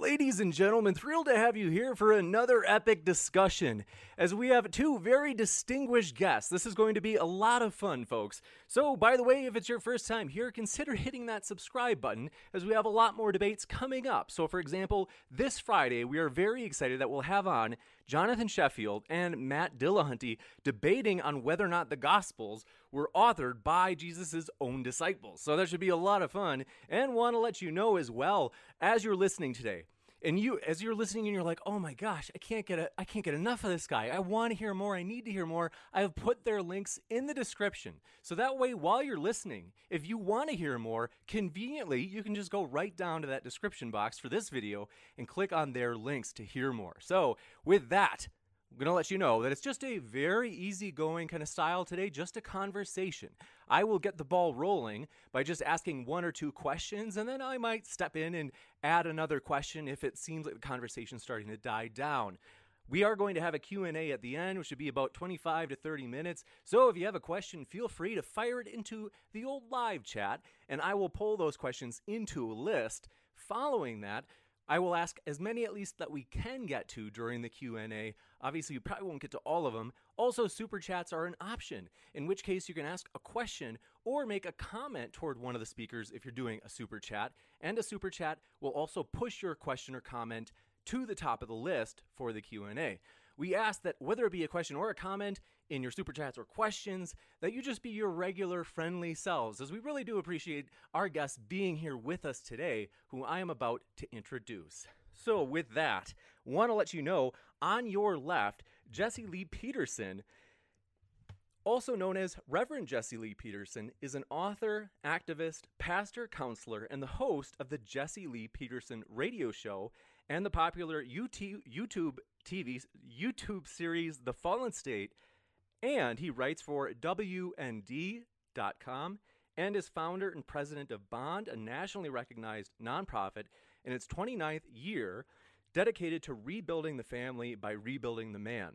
Ladies and gentlemen, thrilled to have you here for another epic discussion. As we have two very distinguished guests, this is going to be a lot of fun, folks. So, by the way, if it's your first time here, consider hitting that subscribe button as we have a lot more debates coming up. So, for example, this Friday, we are very excited that we'll have on Jonathan Sheffield and Matt Dillahunty debating on whether or not the Gospels were authored by Jesus' own disciples. So that should be a lot of fun. And want to let you know as well, as you're listening today, and you as you're listening and you're like oh my gosh i can't get a i can't get enough of this guy. I want to hear more. I need to hear more. I have put their links in the description. So that way while you're listening if you want to hear more conveniently you can just go right down to that description box for this video and click on their links to hear more. So with that I'm going to let you know that it's just a very easygoing kind of style today, just a conversation. I will get the ball rolling by just asking one or two questions, and then I might step in and add another question if it seems like the conversation's starting to die down. We are going to have a Q&A at the end, which should be about 25 to 30 minutes. So if you have a question, feel free to fire it into the old live chat, and I will pull those questions into a list. Following that, I will ask as many at least that we can get to during the Q&A. Obviously, you probably won't get to all of them. Also, super chats are an option, in which case you can ask a question or make a comment toward one of the speakers if you're doing a super chat. And a super chat will also push your question or comment to the top of the list for the Q&A. We ask that whether it be a question or a comment in your super chats or questions, that you just be your regular friendly selves, as we really do appreciate our guests being here with us today, who I am about to introduce. So, with that, want to let you know on your left, Jesse Lee Peterson, also known as Reverend Jesse Lee Peterson, is an author, activist, pastor, counselor, and the host of the Jesse Lee Peterson radio show and the popular YouTube, TV YouTube series The Fallen State, and he writes for WND.com and is founder and president of Bond, a nationally recognized nonprofit in its 29th year dedicated to rebuilding the family by rebuilding the man.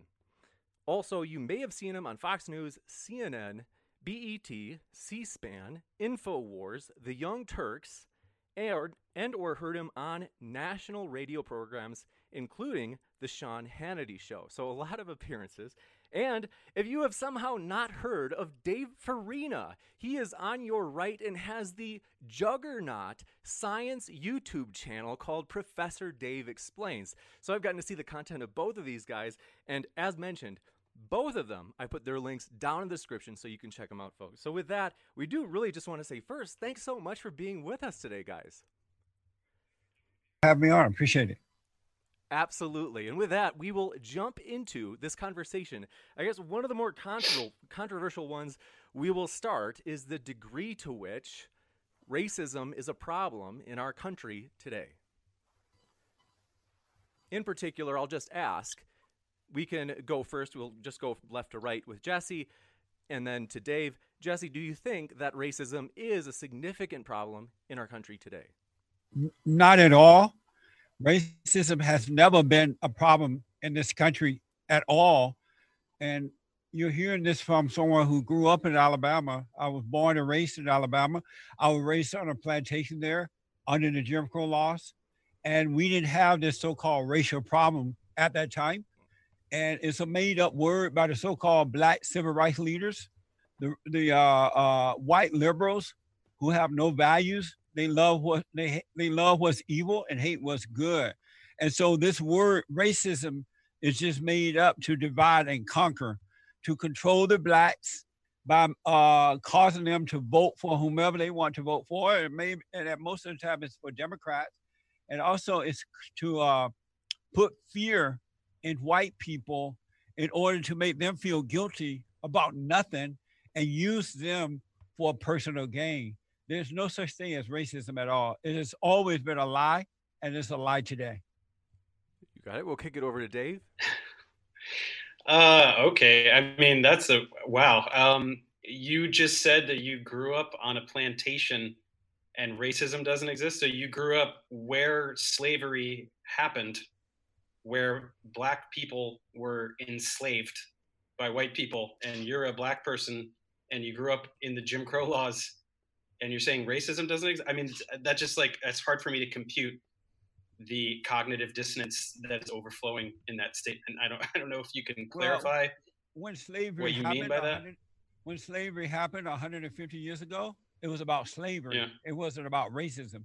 Also, you may have seen him on Fox News, CNN, BET, C-SPAN, InfoWars, The Young Turks, and, and or heard him on national radio programs including the Sean Hannity show. So a lot of appearances. And if you have somehow not heard of Dave Farina, he is on your right and has the juggernaut science YouTube channel called Professor Dave Explains. So I've gotten to see the content of both of these guys. And as mentioned, both of them, I put their links down in the description so you can check them out, folks. So with that, we do really just want to say first, thanks so much for being with us today, guys. Have me on. Appreciate it. Absolutely. And with that, we will jump into this conversation. I guess one of the more controversial ones we will start is the degree to which racism is a problem in our country today. In particular, I'll just ask we can go first, we'll just go left to right with Jesse, and then to Dave. Jesse, do you think that racism is a significant problem in our country today? Not at all racism has never been a problem in this country at all. And you're hearing this from someone who grew up in Alabama. I was born and raised in Alabama. I was raised on a plantation there under the Jim Crow laws. And we didn't have this so called racial problem at that time. And it's a made up word by the so called black civil rights leaders, the, the uh, uh, white liberals who have no values they love what they they love what's evil and hate what's good. And so this word racism is just made up to divide and conquer, to control the blacks by uh, causing them to vote for whomever they want to vote for. And maybe and at most of the time it's for Democrats. And also it's to uh, put fear in white people in order to make them feel guilty about nothing and use them for personal gain. There's no such thing as racism at all. It has always been a lie and it's a lie today. You got it. We'll kick it over to Dave. uh, okay. I mean, that's a wow. Um, you just said that you grew up on a plantation and racism doesn't exist. So you grew up where slavery happened, where black people were enslaved by white people, and you're a black person and you grew up in the Jim Crow laws and you're saying racism doesn't exist. I mean, that just like, it's hard for me to compute the cognitive dissonance that is overflowing in that statement. I don't, I don't know if you can clarify well, when slavery what you happened, mean by that. When slavery happened 150 years ago, it was about slavery. Yeah. It wasn't about racism.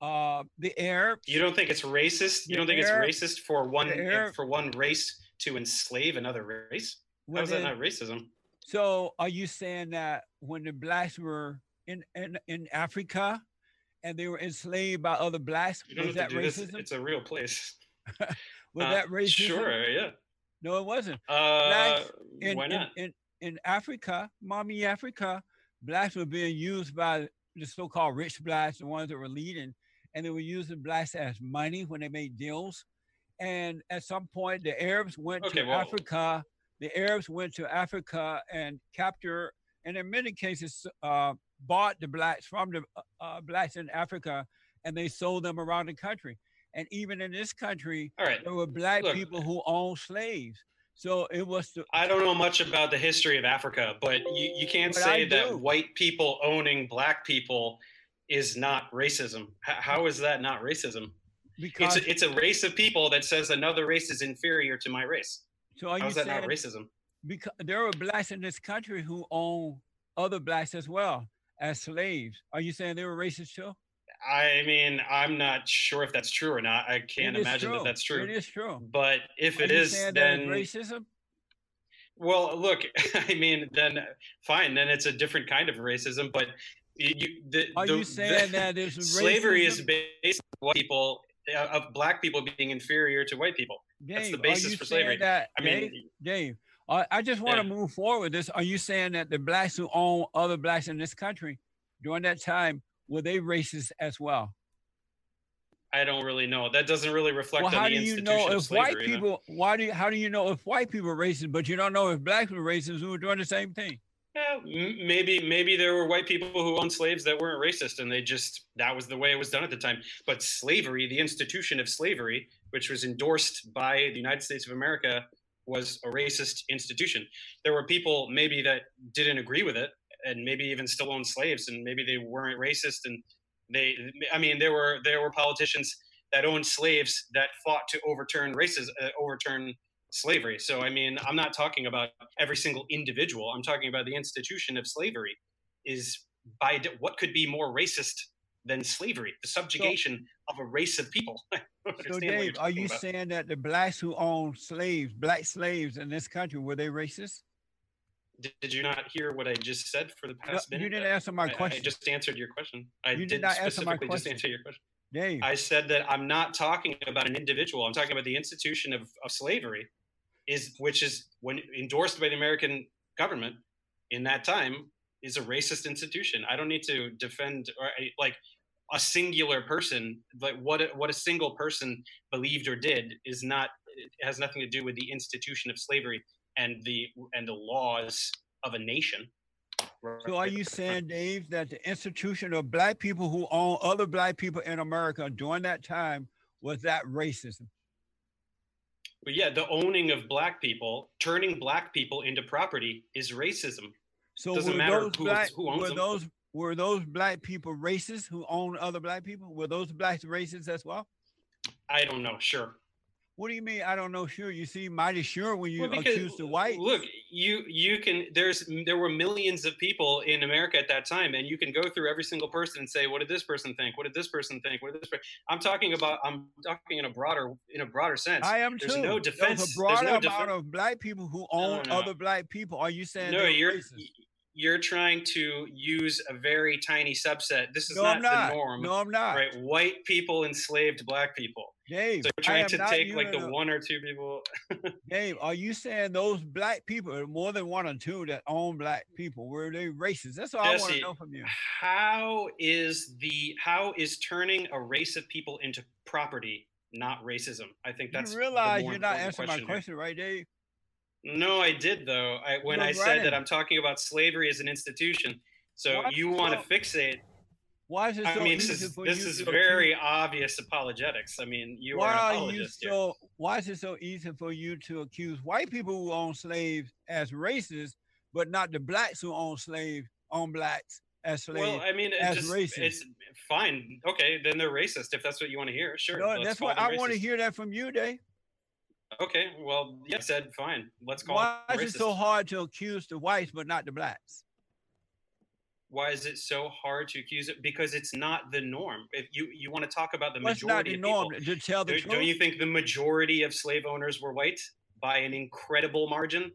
Uh, the Arabs. You don't think it's racist? You don't think it's racist for one Arab, for one race to enslave another race? How is that not racism? So, are you saying that when the blacks were in in, in Africa, and they were enslaved by other blacks, was that racism? This. It's a real place. was uh, that racism? Sure. Yeah. No, it wasn't. Uh, blacks in, why not? In, in, in Africa, mommy Africa, blacks were being used by the so-called rich blacks, the ones that were leading, and they were using blacks as money when they made deals. And at some point, the Arabs went okay, to well, Africa. The Arabs went to Africa and captured, and in many cases, uh, bought the blacks from the uh, uh, blacks in Africa, and they sold them around the country. And even in this country, there were black Look, people who owned slaves. So it was. The, I don't know much about the history of Africa, but you, you can't say that white people owning black people is not racism. H- how is that not racism? Because it's a, it's a race of people that says another race is inferior to my race. So are how is that not racism? Because there are blacks in this country who own other blacks as well as slaves. Are you saying they were racist too? I mean, I'm not sure if that's true or not. I can't imagine true. that that's true. It is true. But if Are it is, then racism. Well, look, I mean, then fine. Then it's a different kind of racism. But you, the, Are the, you saying the, that slavery is based on white people uh, of black people being inferior to white people? Dave, That's the basis for slavery. That, I mean, Dave, Dave I, I just want yeah. to move forward with this. Are you saying that the blacks who own other blacks in this country during that time were they racist as well? I don't really know. That doesn't really reflect well, how do you know if white people? Why do you? How do you know if white people are racist, but you don't know if blacks were racist who were doing the same thing? Yeah, maybe maybe there were white people who owned slaves that weren't racist, and they just that was the way it was done at the time. But slavery, the institution of slavery, which was endorsed by the United States of America, was a racist institution. There were people maybe that didn't agree with it, and maybe even still owned slaves, and maybe they weren't racist. And they, I mean, there were there were politicians that owned slaves that fought to overturn races, uh, overturn slavery. So, I mean, I'm not talking about every single individual. I'm talking about the institution of slavery. Is by what could be more racist than slavery, the subjugation of a race of people. so, Dave, are you about. saying that the blacks who owned slaves, black slaves in this country, were they racist? Did, did you not hear what I just said for the past no, minute? You didn't answer my question. I, just answered your question. I you did, not answer my question. just answer your question. Dave. I said that I'm not talking about an individual. I'm talking about the institution of, of slavery, is which is when endorsed by the American government in that time is a racist institution. I don't need to defend or like a singular person, like what a, what a single person believed or did is not it has nothing to do with the institution of slavery and the and the laws of a nation. So are you saying, Dave, that the institution of black people who own other black people in America during that time was that racism? Well, yeah, the owning of black people, turning black people into property is racism. So doesn't matter who, black, who owns them. those were those black people racist who owned other black people? Were those blacks racist as well? I don't know. Sure. What do you mean? I don't know. Sure, you seem mighty sure when you well, because, accuse the white. Look, you you can. There's there were millions of people in America at that time, and you can go through every single person and say, what did this person think? What did this person think? What did this? Person? I'm talking about. I'm talking in a broader in a broader sense. I am There's too. no defense. There's a broad no amount of black people who own no, no. other black people. Are you saying? No, you're. Racist? You're trying to use a very tiny subset. This is No, not, not. the norm. No, I'm not. Right, white people enslaved black people. Dave, So you're trying to take like the a- one or two people. Dave, are you saying those black people, more than one or two that own black people, were they racist? That's all I want Jesse, to know from you. How is the how is turning a race of people into property not racism? I think that's you the realize you're not answering my here. question, right, Dave? No, I did though. I when You're I said that I'm talking about slavery as an institution. So Why you want to so- fixate. Why is it I so mean, this is this is very obvious apologetics. I mean, you why are an are you apologist here. so? Why is it so easy for you to accuse white people who own slaves as racist, but not the blacks who own slaves own blacks as slaves? Well, I mean, as just, racist. it's fine. Okay, then they're racist if that's what you want to hear. Sure. No, that's what I want to hear that from you, Dave. Okay, well, yeah, I said fine. Let's call Why is it so hard to accuse the whites but not the blacks? Why is it so hard to accuse it? Because it's not the norm. If you you want to talk about the What's not majority the of norm people, to tell the don't, truth? don't you think the majority of slave owners were white by an incredible margin?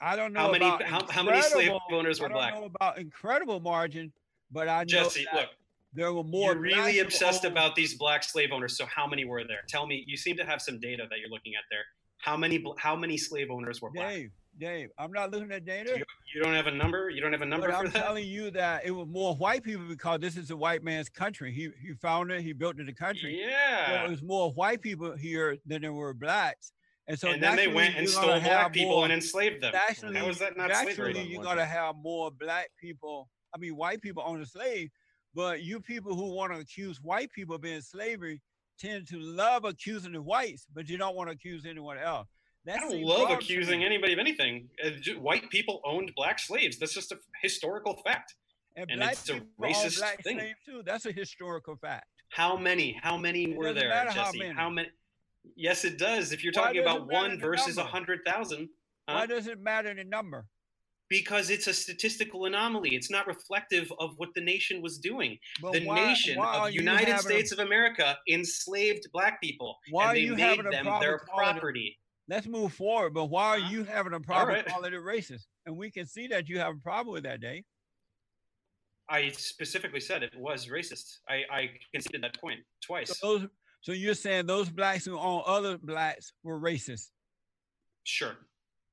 I don't know How many how, how many slave owners were I don't black? know about incredible margin, but I know Jesse, that look, there were more. you're really obsessed owned- about these black slave owners. So how many were there? Tell me. You seem to have some data that you're looking at there. How many how many slave owners were black? Dave. Dave, I'm not looking at data. You, you don't have a number. You don't have a number But I'm that. telling you that it was more white people because this is a white man's country. He he founded it, he built it, the country. So yeah. it was more white people here than there were blacks. And so and then they went and stole black people more- and enslaved them. Naturally, How is that not slavery? naturally you're gonna have more black people. I mean, white people on the slave, but you people who want to accuse white people of being slavery tend to love accusing the whites, but you don't want to accuse anyone else. I That don't love accusing anybody of anything. Uh, White people owned black slaves. That's just a historical fact. And, and it's a racist thing. too. That's a historical fact. How many? How many It were there, matter how Jesse? many. How many? Yes, it does. If you're Why talking about one versus a hundred thousand, Why does it matter the number? Because it's a statistical anomaly. It's not reflective of what the nation was doing. But the why- nation why of United having a- States of America enslaved black people, Why are and they you made them their calling it- property. Let's move forward. But why are Huh? you having a problem right. calling it racist? And we can see that you have a problem with that, Dave. I specifically said it was racist. I, I conceded that point twice. So those, so you're saying those blacks who own other blacks were racist? Sure.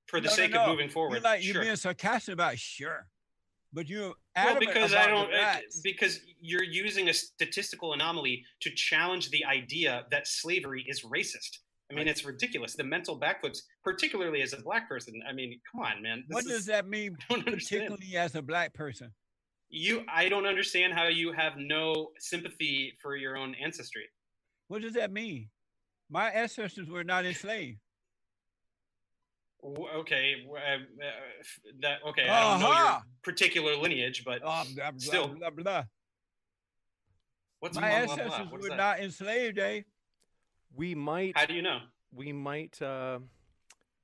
For the No, no, sake no. of moving forward. You're like sure. you're being sarcastic about sure, but you're well, because I don't. Because you're using a statistical anomaly to challenge the idea that slavery is racist. I mean, it's ridiculous. The mental backflips, particularly as a black person. I mean, come on, man. What is, does that mean, understand. particularly as a black person? You, I don't understand how you have no sympathy for your own ancestry. What does that mean? My ancestors were not enslaved. W- Okay, uh, uh, f- that okay. I don't know your Uh-huh. particular lineage, but blah, blah, Still, blah, blah. what's My blah, ancestors What is were that? not enslaved, eh? We might How do you know? we might uh,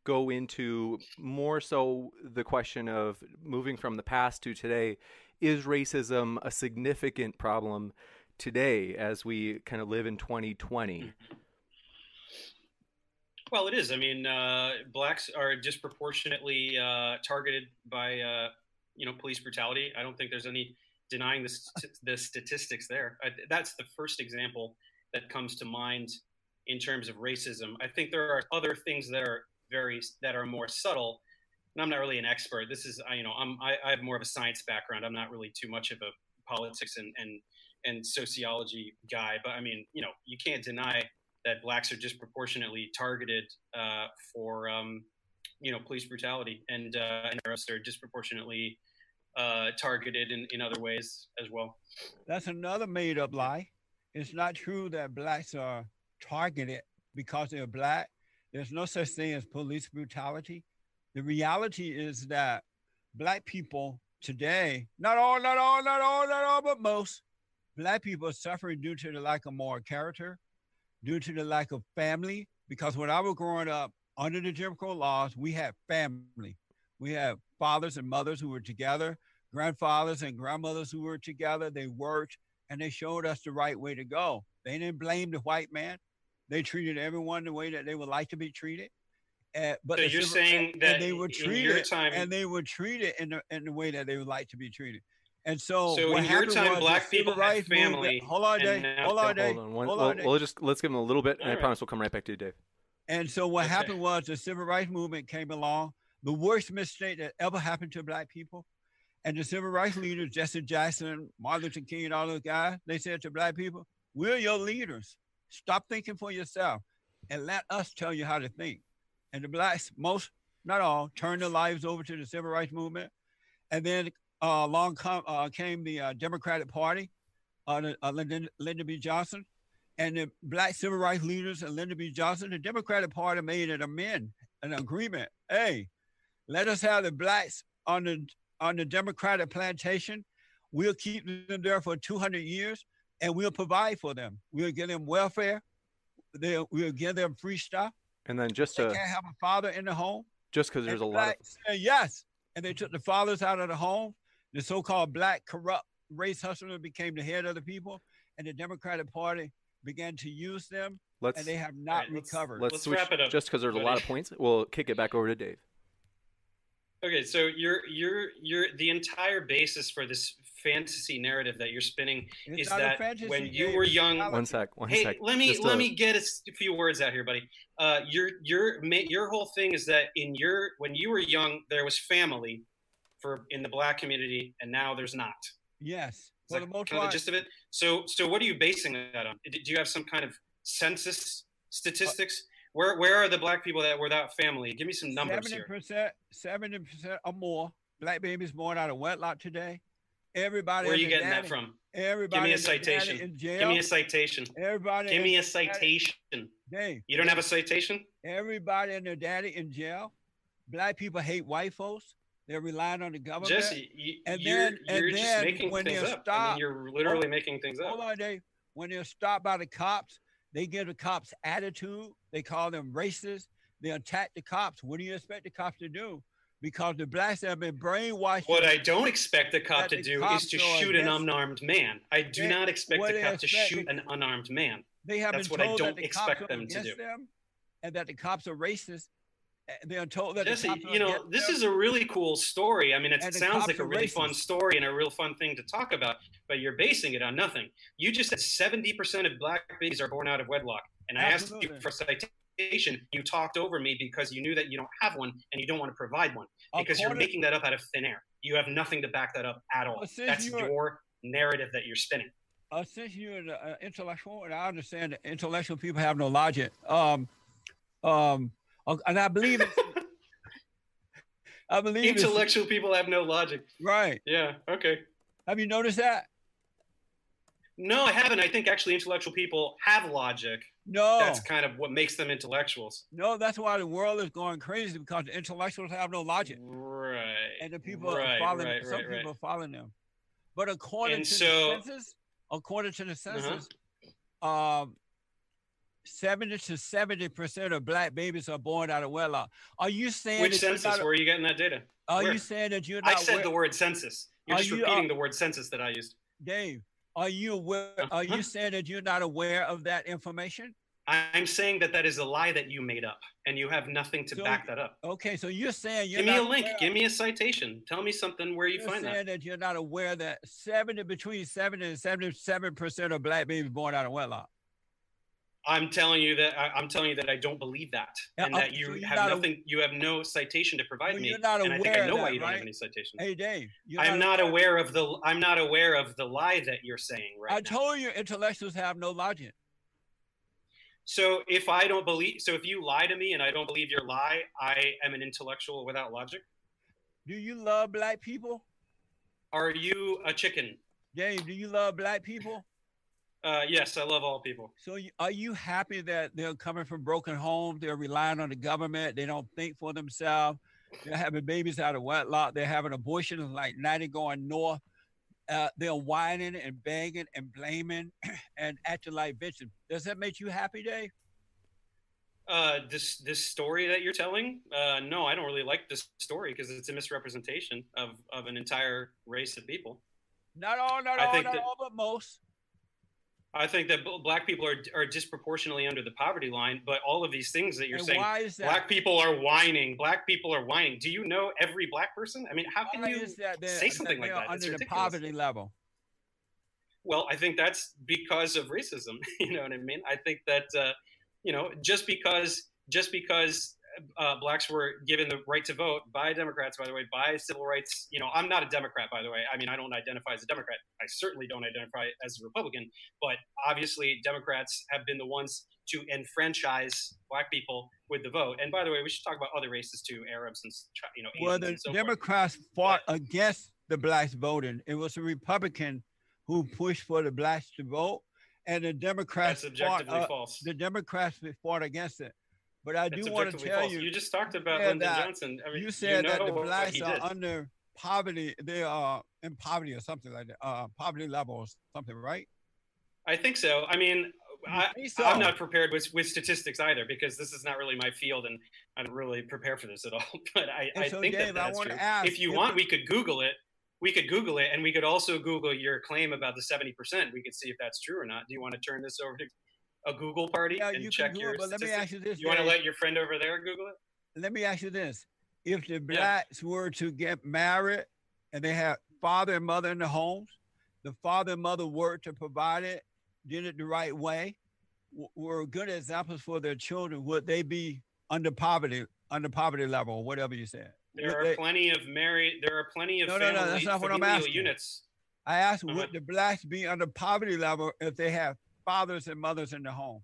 go into more so the question of moving from the past to today. Is racism a significant problem today as we kind of live in 2020? Well, it is. I mean, uh, blacks are disproportionately uh, targeted by uh, you know police brutality. I don't think there's any denying the, st- the statistics there. I, that's the first example that comes to mind in terms of racism. I think there are other things that are very that are more subtle. And I'm not really an expert. This is I, you know I'm I, I have more of a science background. I'm not really too much of a politics and and and sociology guy. But I mean, you know, you can't deny that blacks are disproportionately targeted uh, for um, you know police brutality, and uh, and others are disproportionately uh, targeted in, in other ways as well. That's another made up lie. It's not true that blacks are targeted because they're black. There's no such thing as police brutality. The reality is that black people today, not all, not all, not all, not all, but most, black people are suffering due to the lack of moral character, due to the lack of family. Because when I was growing up under the Jim Crow laws, we had family. We had fathers and mothers who were together, grandfathers and grandmothers who were together. They worked and they showed us the right way to go. They didn't blame the white man. They treated everyone the way that they would like to be treated. And, but So you're saying that they were in treated your time, and they were treated in the in the way that they would like to be treated. And so, so what in your happened time, was the black people had rights movement- family. Hold on, and Dave. now- Hold on, Hold on, one, Hold we'll, Dave. we'll just let's give him a little bit, and I All right. promise we'll come right back to you, Dave. And so what Okay. happened was the civil rights movement came along, the worst mistake that ever happened to black people. And the civil rights leaders, Jesse Jackson, Martin Luther King, and all those guys, they said to black people, we're your leaders. Stop thinking for yourself and let us tell you how to think. And the blacks, most, not all, turned their lives over to the civil rights movement. And then uh, along come, uh, came the uh, Democratic Party, uh, uh, Lyndon, Lyndon B. Johnson, and the black civil rights leaders and Lyndon B. Johnson, the Democratic Party made an amend, an agreement. Hey, let us have the blacks on the on the Democratic plantation. We'll keep them there for 200 years, and we'll provide for them. We'll give them welfare. They'll, we'll give them free stuff. And then just They to can't have a father in the home. just because And there's a lot of yes, and they took the fathers out of the home. The so-called black corrupt race hustler became the head of the people, and the Democratic Party began to use them, let's and they have not Right, let's- recovered. let's, Let's switch wrap it up, just because there's a lot of points. We'll kick it back over to Dave. Okay, so you're you're you're the entire basis for this fantasy narrative that you're spinning It's is that when you Dave, were young- One sec, one hey, sec. let me Just let to- me get a few words out here, buddy. Uh, your your your whole thing is that in your when you were young there was family for in the black community, and now there's not. Yes, Is for that the most kind of the gist of it? So so what are you basing that on? Do you have some kind of census statistics? Where where are the black people that were without family? Give me some numbers Seventy here. percent, seventy percent or more black babies born out of wedlock today. Everybody. Where are you getting that from? Everybody. Give me a citation. In jail. Give me a citation. everybody. Give me a citation. Dave, You don't have a citation? Everybody and their daddy in jail. Black people hate white folks. They're relying on the government. Jesse, you, And you're, then- and you're just then making when things they're up. I mean, stopped- you're literally making things up. Hold on, Dave. When they're stopped by the cops, they give the cops attitude. They call them racist. They attack the cops. What do you expect the cops to do? Because the blacks have been brainwashed. What I don't expect the cop to the do is to shoot an unarmed man. I do They- not expect the cop to shoot an unarmed man. they have that's been what I told don't that the expect cops them to against do. them, and that the cops are racist. And They're told that Jesse, are you know, this is a really cool story. I mean, it And sounds like a are really fun story and a real fun thing to talk about, but you're basing it on nothing. You just said 70% of black babies are born out of wedlock. And I asked you for citation. You talked over me because you knew that you don't have one and you don't want to provide one because you're making that up out of thin air. You have nothing to back that up at all. Well, That's your narrative that you're spinning. uh, since you're an uh, intellectual, and I understand that intellectual people have no logic. Um, um, and I believe it. I believe Intellectual people have no logic. right. Yeah, okay. Have you noticed that? No, I haven't. I think actually intellectual people have logic. No, That's kind of what makes them intellectuals. no. That's why the world is going crazy because the intellectuals have no logic, Right. and the people right, are following. right, some right, people are following them. But according And to so- the census, according to the census, um, seventy to seventy percent of black babies are born out of wedlock. Are you saying Which census? not- Where are you getting that data? Are where? you saying that you're not? I said aware- the word census. You're just you, repeating uh, the word census that I used. Dave, are you aware? Are Uh-huh. you saying that you're not aware of that information? I'm saying that that is a lie that you made up, and you have nothing to So- back that up. Okay, so you're saying you're Give me a link. Give me a citation. Tell me something where you find that. You're find saying that. that. you're not aware that seventy between seventy and seventy-seven percent of black babies born out of wedlock. I'm telling you that I, I'm telling you that I don't believe that, Yeah, and that you you're have not a- nothing. You have no citation to provide So me, you're not and I think aware I know of why that, you don't have any citations. Hey, Dave, I'm not aware of the. I'm not aware of the lie that you're saying right I now. told you intellectuals have no logic. So if I don't believe, so if you lie to me and I don't believe your lie, I am an intellectual without logic. Do you love black people? Are you a chicken? Dave, do you love black people? Uh, yes, I love all people. So you, are you happy that they're coming from broken homes? They're relying on the government. They don't think for themselves. They're having babies out of wedlock. They're having abortions like 90 going north. Uh, they're whining and begging and blaming and acting like victims. Does that make you happy, Dave? Uh, this this story that you're telling, uh, no, I don't really like this story because it's a misrepresentation of of an entire race of people. Not all, not I all, not that- all, but most. I think that black people are, are disproportionately under the poverty line, but all of these things that you're And saying, that? black people are whining, black people are whining. Do you know every black person? I mean, how can Why you say something like that? It's Under the poverty level. Well, I think that's because of racism. you know what I mean? I think that uh, you know just because just because uh, blacks were given the right to vote by Democrats, by the way, by civil rights. You know, I'm not a Democrat, by the way. I mean, I don't identify as a Democrat. I certainly don't identify as a Republican. But obviously, Democrats have been the ones to enfranchise black people with the vote. And by the way, we should talk about other races too, Arabs and you know. Well, the so forth. Democrats fought against the blacks voting. It was a Republican who pushed for the blacks to vote, and the Democrats That's fought. objectively Uh, false. the Democrats fought against it. But I do want to tell false. you, You just talked about Lyndon that- Johnson. I mean, you said that know the blacks are under poverty. They are in poverty or something like that. Uh, poverty levels, something, right? I think so. I mean, I, so? I'm not prepared with, with statistics either because this is not really my field and I don't really prepare for this at all. But I, I so, think Dave, that that's true. ask if you if want, we could Google it. We could Google it, and we could also Google your claim about the 70%. We could see if that's true or not. Do you want to turn this over to a Google party Yeah, and you check your it, but let me ask you this: You want to let your friend over there Google it? let me ask you this: If the blacks were to get married and they had father and mother in the homes, the father and mother worked to provide it, did it the right way, were good examples for their children, would they be under poverty, under poverty level, or whatever you said? There Would are they- plenty of married. There are plenty of No, no, no, that's not what I'm asking. units. I asked, Uh-huh. would the blacks be under poverty level if they have fathers and mothers in the homes?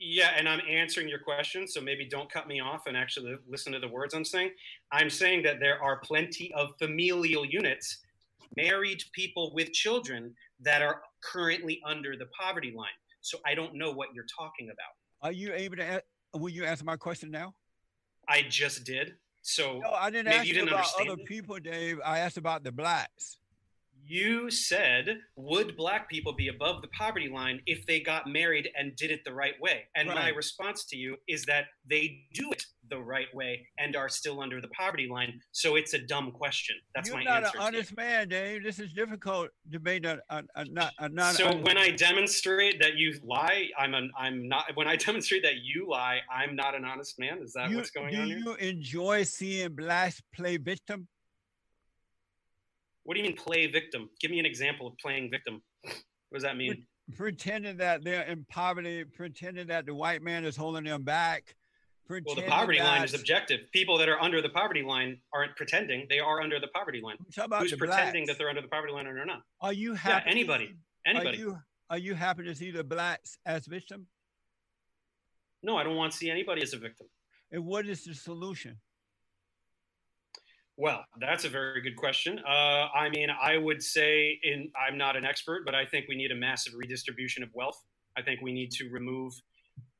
Yeah, and I'm answering your question, so maybe don't cut me off and actually listen to the words I'm saying. I'm saying that there are plenty of familial units, married people with children that are currently under the poverty line. So I don't know what you're talking about. Are you able to? Will you answer my question now? I just did. So No, I didn't ask you didn't about understand other it. people, Dave. I asked about the blacks. You said, would black people be above the poverty line if they got married and did it the right way? And my response to you is that they do it the right way and are still under the poverty line. So it's a dumb question. That's You're my not answer. an to you. honest man, Dave. This is difficult debate. A, a, a, not, uh, a non so when I demonstrate that you lie, I'm an I'm not. When I demonstrate that you lie, I'm not an honest man. Is that you, what's going on here? you enjoy seeing blacks play victim? What do you mean play victim? Give me an example of playing victim. What does that mean? Pretending that they're in poverty, pretending that the white man is holding them back. Well, the poverty line is objective. People that are under the poverty line aren't pretending; they are under the poverty line. About Who's pretending blacks. that they're under the poverty line or not? Are you happy? to anybody. Anybody? Are you, are you happy to see the blacks as victim? No, I don't want to see anybody as a victim. And what is the solution? Well, that's a very good question. Uh, I mean, I would say, in I'm not an expert, but I think we need a massive redistribution of wealth. I think we need to remove,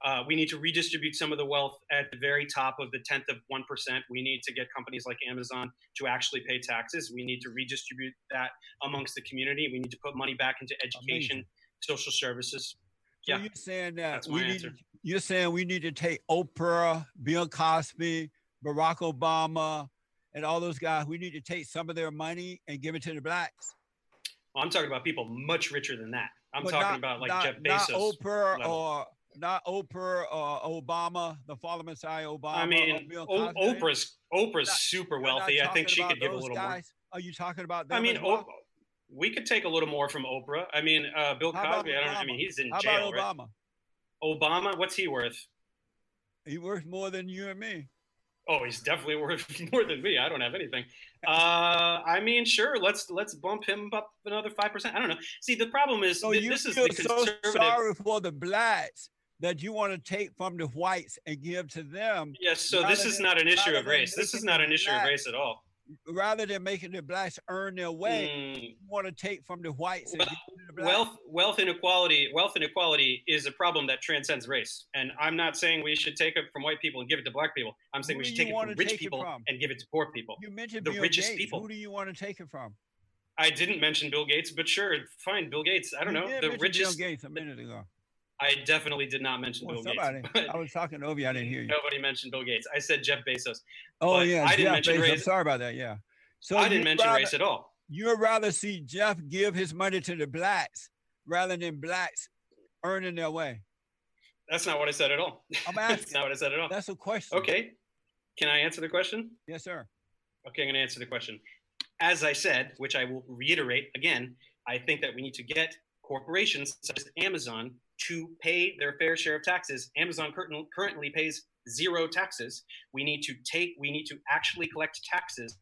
uh, we need to redistribute some of the wealth at the very top of the tenth of one percent. We need to get companies like Amazon to actually pay taxes. We need to redistribute that amongst the community. We need to put money back into education, Amazing. social services. So Yeah, you're saying that that's we my need, answer. you're saying we need to take Oprah, Bill Cosby, Barack Obama, and all those guys. We need to take some of their money and give it to the blacks. I'm talking about people much richer than that. I'm But talking not- about like not, Jeff not Bezos. Oprah level. or not Oprah or Obama, the fallen Messiah Obama. I mean, o- Oprah's Oprah's not- super wealthy. I think she could give a little more. guys? Are you talking about them? I mean, well? o- we could take a little more from Oprah. I mean, uh, Bill Cosby. I don't. Know. I mean, he's in How jail, about right? Obama? Obama, what's he worth? He worth more than you and me. Oh, he's definitely worth more than me. I don't have anything. Uh, I mean, sure. Let's let's bump him up another five percent. I don't know. See, the problem is So th- you this is feel the so sorry for the blacks that you want to take from the whites and give to them Yes. So this is not an issue of race. This is not an issue of race at all. Rather than making the blacks earn their way. Mm, You want to take from the whites Well, the wealth wealth inequality wealth inequality is a problem that transcends race and i'm not saying we should take it from white people and give it to black people i'm saying Who we should take it from rich people from? and give it to poor people you mentioned the Bill richest Gates. people. Who do you want to take it from? i didn't mention bill gates but sure fine bill gates i don't You know the richest Bill Gates a minute ago. I definitely did not mention Well, bill somebody. gates I was talking over you. I didn't hear you. nobody mentioned bill gates i said jeff bezos oh yeah, I didn't Jeff mention Bezos. I'm race. sorry about that. Yeah. So i didn't mention rather, race at all You'd rather see Jeff give his money to the blacks rather than blacks earning their way? That's not what I said at all. I'm asking. That's not what I said at all. That's a question. Okay. Can I answer the question? Yes, sir. Okay, I'm going to answer the question. As I said, which I will reiterate again, I think that we need to get corporations such as Amazon to pay their fair share of taxes. Amazon current- currently pays zero taxes. We need to take, we need to actually collect taxes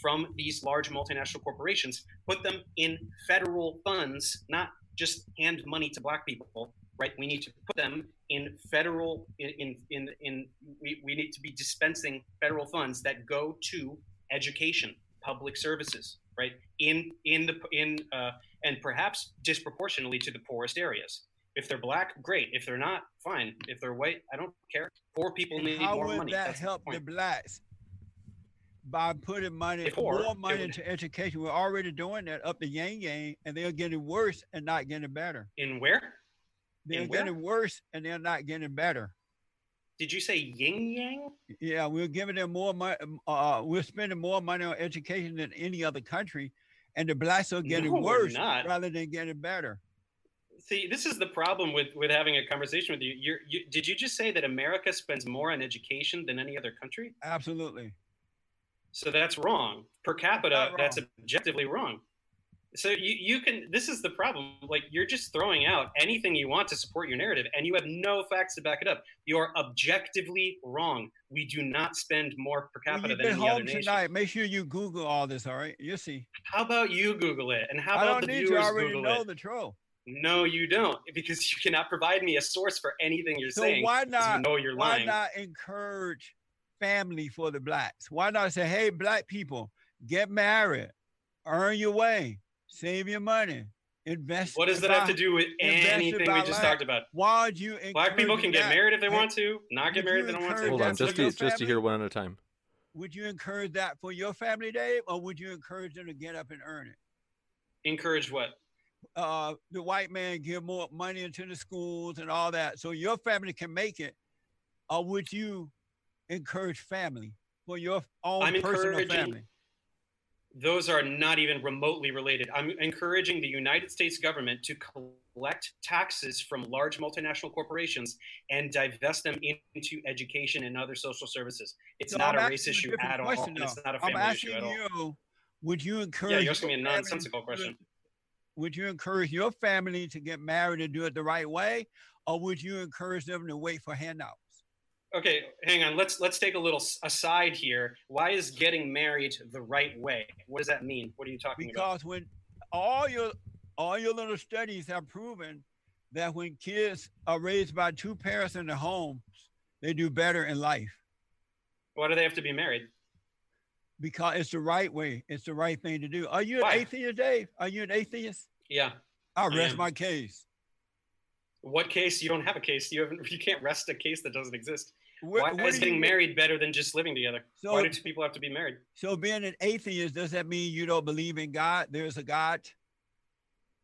from these large multinational corporations, put them in federal funds, not just hand money to black people, right? We need to put them in federal, in, in, in, in we, we need to be dispensing federal funds that go to education, public services, right? In in the in uh, and perhaps disproportionately to the poorest areas. If they're black, great. If they're not, fine. If they're white, I don't care. Poor people And need how more would money. that That's the help the point. blacks by putting money If or, more money would- into education? We're already doing that up the yang yang, and they're getting worse and not getting better. In where? They're In where? getting worse and they're not getting better. Did you say yin yang? Yeah, we're giving them more money. Uh, we're spending more money on education than any other country, and the blacks are getting No, worse not. rather than getting better. See, this is the problem with with having a conversation with you. You're, you did you just say that America spends more on education than any other country? Absolutely. So that's wrong. Per capita, that's wrong. objectively wrong. So you, you can this is the problem. Like you're just throwing out anything you want to support your narrative and you have no facts to back it up. You're objectively wrong. We do not spend more per capita you than any other home nation. tonight, make sure you Google all this. All right, you see. How about you Google it? And how I about don't the need you viewers already Google know it? the truth. No, you don't, because you cannot provide me a source for anything you're So saying. why not? You know you're why lying. not encourage family for the blacks? Why not say, hey, black people, get married, earn your way, save your money, invest. What does that have to do with anything we just land. talked about? Why would you Black people can get that? married if they want to, not get married if they don't want to. Hold on, just to just to hear one at a time. Would you encourage that for your family, Dave, or would you encourage them to get up and earn it? Encourage what? uh, the white man give more money into the schools and all that, so your family can make it, or would you encourage family for your own I'm personal family? Those are not even remotely related. I'm encouraging the United States government to collect taxes from large multinational corporations and divest them into education and other social services. It's not I'm a race you a issue at all. question, and It's not a I'm family asking issue at all. you, would you encourage? Yeah, you're asking me a your family nonsensical to question. Would you encourage your family to get married and do it the right way, or would you encourage them to wait for handouts? Okay, hang on. Let's let's take a little aside here. Why is getting married the right way? What does that mean? What are you talking about? Because when all your all your little studies have proven that when kids are raised by two parents in the homes, they do better in life. Why do they have to be married? because it's the right way. It's the right thing to do. Are you an Why? atheist, Dave? Are you an atheist? Yeah. I'll I rest am. my case. What case? You don't have a case. You haven't. You can't rest a case that doesn't exist. What, Why what is getting you- married better than just living together? So, Why do people have to be married? so being an atheist does that mean you don't believe in God? There's a God.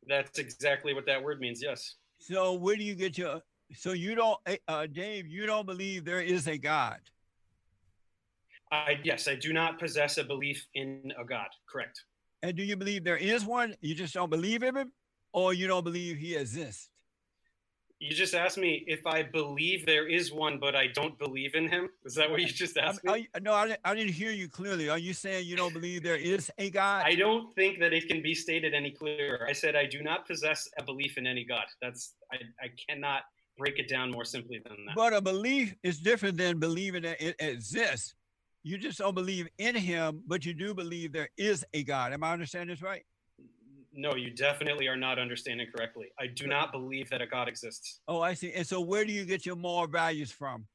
That's exactly what that word means. Yes. So where do you get your? So you don't, eh, uh, Dave? You don't believe there is a God? I yes, I do not possess a belief in a God. Correct. And do you believe there is one? You just don't believe in him, or you don't believe he exists? You just asked me if I believe there is one, but I don't believe in him. Is that what you just I, asked are me? you- no, I didn't, I didn't hear you clearly. Are you saying you don't believe there is a God? I don't think that it can be stated any clearer. I said I do not possess a belief in any God. That's I, I cannot break it down more simply than that. But a belief is different than believing that it exists. You just don't believe in him, but you do believe there is a God. Am I understanding this right? No, you definitely are not understanding correctly. I do not believe that a God exists. Oh, I see. And so where do you get your moral values from?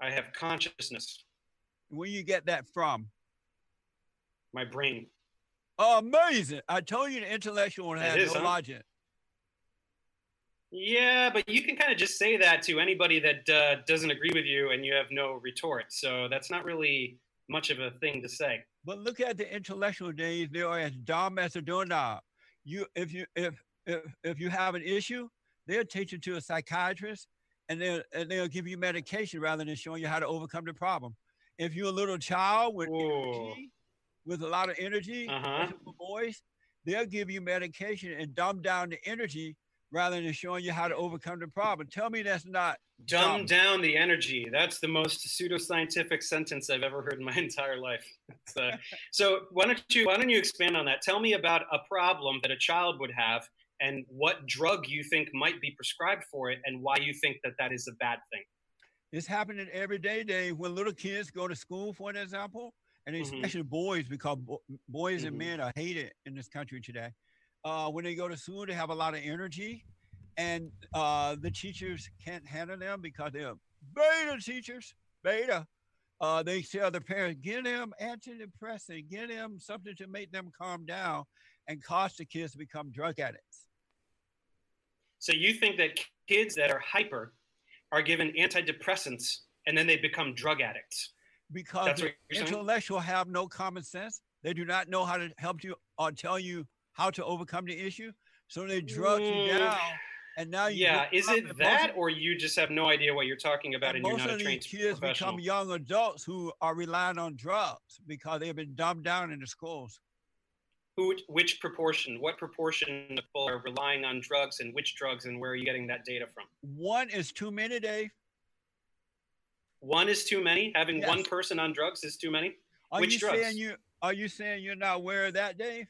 I have consciousness, Where you get that from? my brain. Oh, amazing. I told you the intellectual one has is, no huh? logic. Yeah, but you can kind of just say that to anybody that uh, doesn't agree with you and you have no retort. So that's not really much of a thing to say. But look at the intellectual days. They are as dumb as a doorknob. You, if you, if, if, if you have an issue, they'll take you to a psychiatrist and they'll, and they'll give you medication rather than showing you how to overcome the problem. If you're a little child with energy, with a lot of energy, Uh-huh. boys, they'll give you medication and dumb down the energy rather than showing you how to overcome the problem. Tell me that's not dumb down the energy. That's the most pseudoscientific sentence I've ever heard in my entire life. Uh, so why don't you why don't you expand on that? Tell me about a problem that a child would have and what drug you think might be prescribed for it and why you think that that is a bad thing. It's happening every day, Dave. When little kids go to school, for example, and mm-hmm. especially mm-hmm. boys, because bo- boys mm-hmm. and men are hated in this country today. Uh, when they go to school, they have a lot of energy, and uh, the teachers can't handle them because they're beta teachers, beta. Uh, they tell their parents, get them antidepressant, get them something to make them calm down, and cause the kids to become drug addicts. So you think that kids that are hyper are given antidepressants and then they become drug addicts? Because the intellectual have no common sense. They do not know how to help you or tell you how to overcome the issue. So they drug mm. you down. And now you yeah, is it that, or you just have no idea what you're talking about, and, and you're not a trained kids become young adults who are relying on drugs because they've been dumbed down in the schools who, which proportion, what proportion of people are relying on drugs and which drugs and where are you getting that data from? One is too many, Dave. One is too many. Having yes. one person on drugs is too many. Are which you drugs? saying you are you saying you're not aware of that, Dave?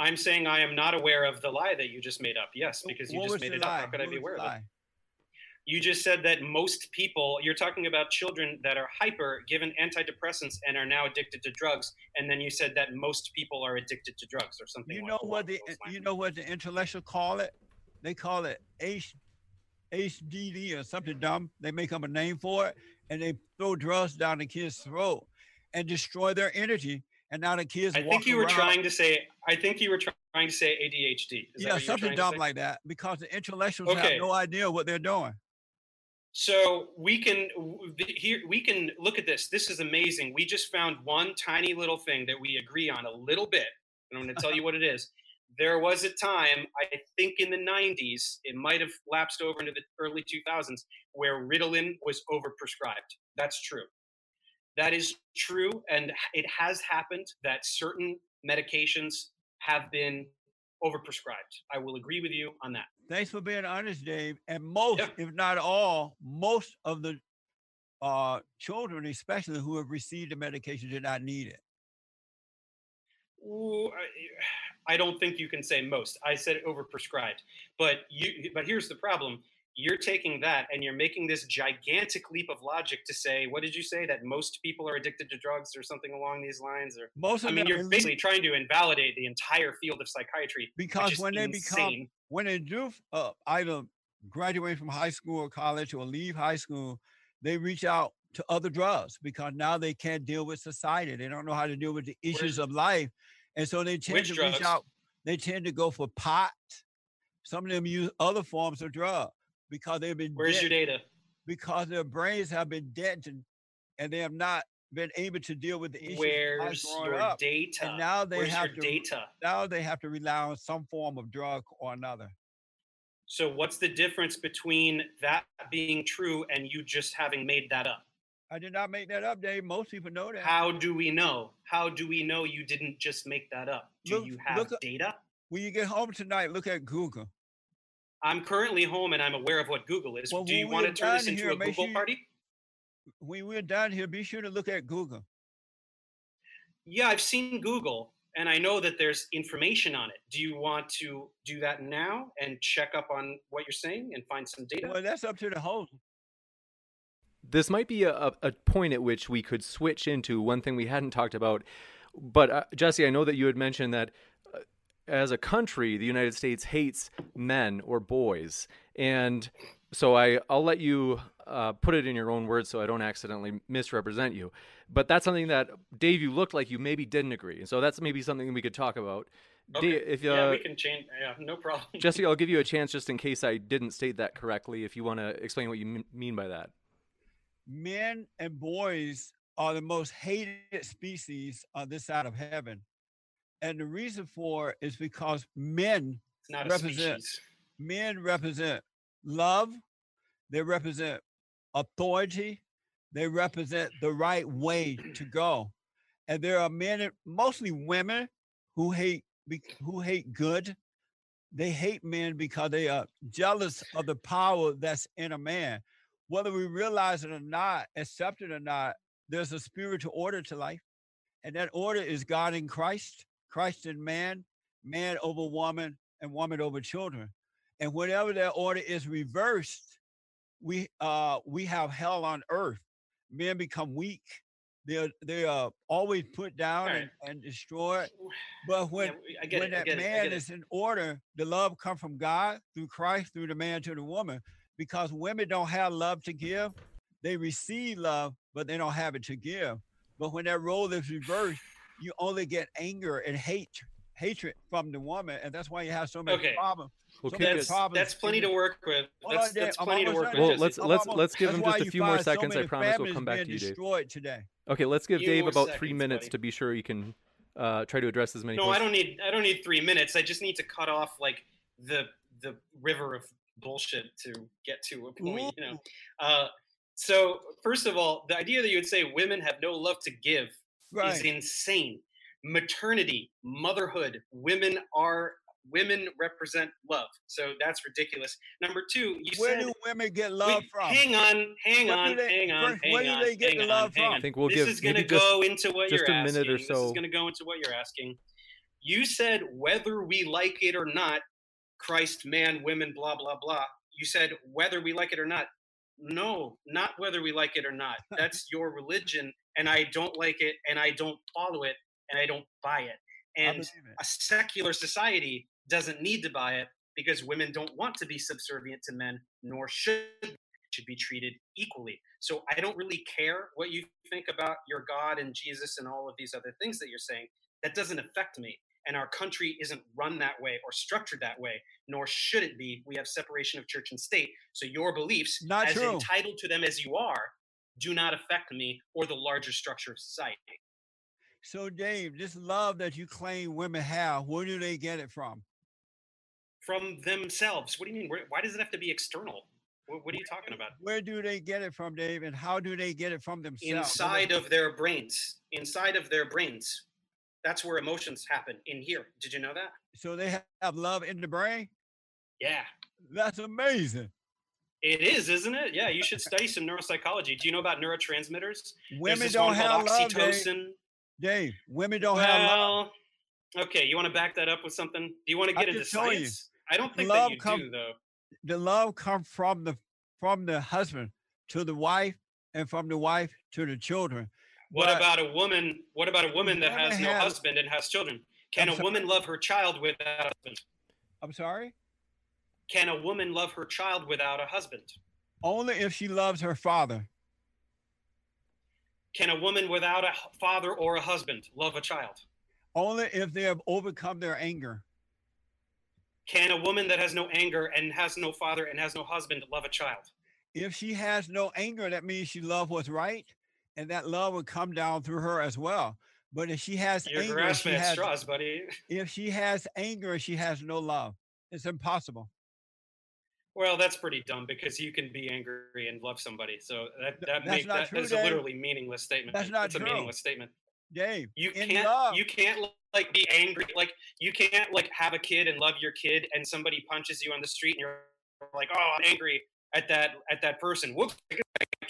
I'm saying I am not aware of the lie that you just made up. Yes, because you what just made it lie? up. How could what I be aware of it? you just said that most people you're talking about children that are hyper given antidepressants and are now addicted to drugs and then you said that most people are addicted to drugs or something you know what the you know what the intellectual call it they call it H, hdd or something dumb they make up a name for it and they throw drugs down the kids throat and destroy their energy and now the kids i think you were trying to say i think you were trying to say adhd Is yeah something dumb like that because the intellectuals okay. have no idea what they're doing so we can here we can look at this. This is amazing. We just found one tiny little thing that we agree on a little bit. And I'm going to tell you what it is. There was a time, I think in the 90s, it might have lapsed over into the early 2000s, where Ritalin was overprescribed. That's true. That is true. And it has happened that certain medications have been overprescribed. I will agree with you on that. Thanks for being honest, Dave. And most, yeah. if not all, most of the uh, children, especially who have received the medication, did not need it. Ooh, I, I don't think you can say most. I said overprescribed, but you. But here's the problem: you're taking that and you're making this gigantic leap of logic to say, what did you say that most people are addicted to drugs or something along these lines? Or most I mean, you're basically trying to invalidate the entire field of psychiatry because when they insane. become when they do uh, either graduate from high school or college or leave high school, they reach out to other drugs because now they can't deal with society. They don't know how to deal with the issues of life, and so they tend to drugs? reach out. They tend to go for pot. Some of them use other forms of drugs because they've been where's dead, your data because their brains have been deadened and they have not been able to deal with the issues where's your up. data and now they where's have to data now they have to rely on some form of drug or another so what's the difference between that being true and you just having made that up I did not make that up, Dave. Most people know that. How do we know? How do we know you didn't just make that up? Do look, you have data? When you get home tonight, look at Google. I'm currently home and I'm aware of what Google is. Well, Do you want to turn this into here, a Google sure, party? When we're down here, be sure to look at Google. Yeah, I've seen Google and I know that there's information on it. Do you want to do that now and check up on what you're saying and find some data? Well, that's up to the host. This might be a, a point at which we could switch into one thing we hadn't talked about. But uh, Jesse, I know that you had mentioned that as a country, the United States hates men or boys. And so I, I'll let you uh, put it in your own words so I don't accidentally misrepresent you. But that's something that, Dave, you looked like you maybe didn't agree. And so that's maybe something we could talk about. Okay. Dave, if, uh, yeah, we can change. Yeah, no problem. Jesse, I'll give you a chance just in case I didn't state that correctly, if you want to explain what you mean by that. Men and boys are the most hated species on this side of heaven and the reason for is because men represent men represent love, they represent authority, they represent the right way to go. And there are men, mostly women, who hate who hate good, they hate men because they are jealous of the power that's in a man. Whether we realize it or not, accept it or not, there's a spiritual order to life. And that order is God in Christ, Christ in man, man over woman, and woman over children. And whenever that order is reversed, we uh we have hell on earth. Men become weak. They're they are always put down Right. and, and destroyed. But when Yeah, we- I get when it. That get it. I man is in order, the love come from God through Christ, through the man to the woman. Because women don't have love to give, they receive love, but they don't have it to give. But when that role is reversed, you only get anger and hate, hatred from the woman, and that's why you have so many Okay. problems. We'll So that's. That's, problems that's plenty to work with. That's, on, that's plenty to work with. Well, let's let's almost- let's give him just a few more find so seconds. I promise we'll come back to you, Dave. Today. Okay, let's give Few Dave more about three minutes buddy. to be sure he can uh, try to address as many. No, I don't need. I don't need three minutes. I just need to cut off like the the river of bullshit to get to a point. You know. Uh, so first of all, the idea that you would say women have no love to give is insane. Maternity, motherhood, women are women represent love. So that's ridiculous. Number two, you Where said do women get Wait, love from? Hang on, hang Where on, they- hang on, first, hang where do they get the love hang from? I think we'll this give is going to maybe just- go into what you're a minute or asking. This is going to go into what you're asking. You said whether we like it or not, Christ, man, women, blah blah blah. You said whether we like it or not. No, not whether we like it or not. That's your religion, and I don't like it, and I don't follow it, and I don't buy it. And it. a secular society doesn't need to buy it because women don't want to be subservient to men, nor should should be treated equally. So I don't really care what you think about your God and Jesus and all of these other things that you're saying. That doesn't affect me. And our country isn't run that way or structured that way, nor should it be. We have separation of church and state. So your beliefs, Not as true. entitled to them as you are, do not affect me or the larger structure of society. So, Dave, this love that you claim women have, where do they get it from? From themselves. What do you mean? Why does it have to be external? What, what are you talking about? Where do they get it from, Dave? And how do they get it from themselves? inside of their brains inside of their brains that's where emotions happen in here. Did you know that? So they have love in the brain? yeah. That's amazing. it is isn't it? Yeah you should study some neuropsychology. Do you know about neurotransmitters? Women don't have love, Dave. oxytocin. Dave, women don't have love. well okay you want to back that up with something? Do you want to get into told you, science? I don't think love that you come- do though. The love comes from the from the husband to the wife and from the wife to the children. What But about a woman what about a woman that has no have- husband and has children can I'm a sorry? woman love her child without a husband I'm sorry? can a woman love her child without a husband Only if she loves her father. Can a woman without a father or a husband love a child? Only if they have overcome their anger. Can a woman that has no anger and has no father and has no husband love a child? If she has no anger, that means she loved what's right, and that love would come down through her as well. But if she has You're anger, she has, straws, buddy. if she has anger, she has no love. It's impossible. Well, that's pretty dumb because you can be angry and love somebody. So that that make, that, true, that's a literally meaningless statement. That's not It's a meaningless statement. Dave, You can't love, you can't like be angry like you can't like have a kid and love your kid and somebody punches you on the street and you're like oh I'm angry at that at that person. Whoops,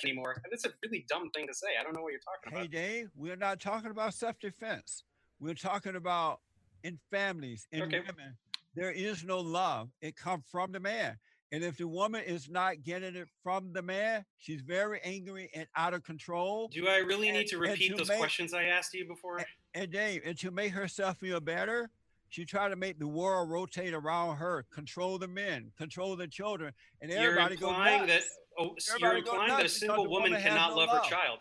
anymore. That's a really dumb thing to say. I don't know what you're talking about. Hey. Dave, we're not talking about self defense. We're talking about in families, in Okay. women, there is no love. It comes from the man. And if the woman is not getting it from the man, she's very angry and out of control. Do I really And- need to repeat to those make- questions I asked you before? And Dave, and to make herself feel better, she tried to make the world rotate around her, control the men, control the children, and You're everybody goes implying that nuts. oh, Everybody you're implying that a single woman woman cannot no love, love. her child.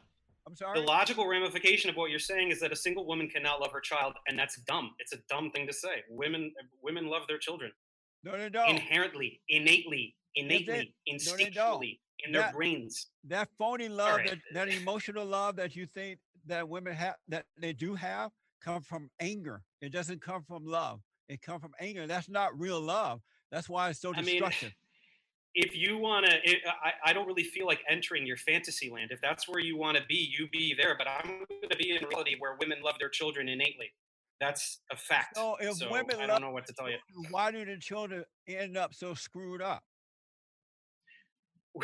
I'm sorry. The logical ramification of what you're saying is that a single woman cannot love her child, and that's dumb. It's a dumb thing to say. Women women love their children No, they don't. inherently, innately, innately, No, instinctually, in their That- brains. that phony love, right. that, that emotional love that you think that women have, that they do have, come from anger. It doesn't come from love. It comes from anger. That's not real love. That's why it's so I mean, destructive. If you want to, eh, I, I don't really feel like entering your fantasy land. If that's where you want to be, you be there. But I'm going to be in reality where women love their children innately. That's a fact. So if So women I don't know what to tell you. why do the children end up so screwed up?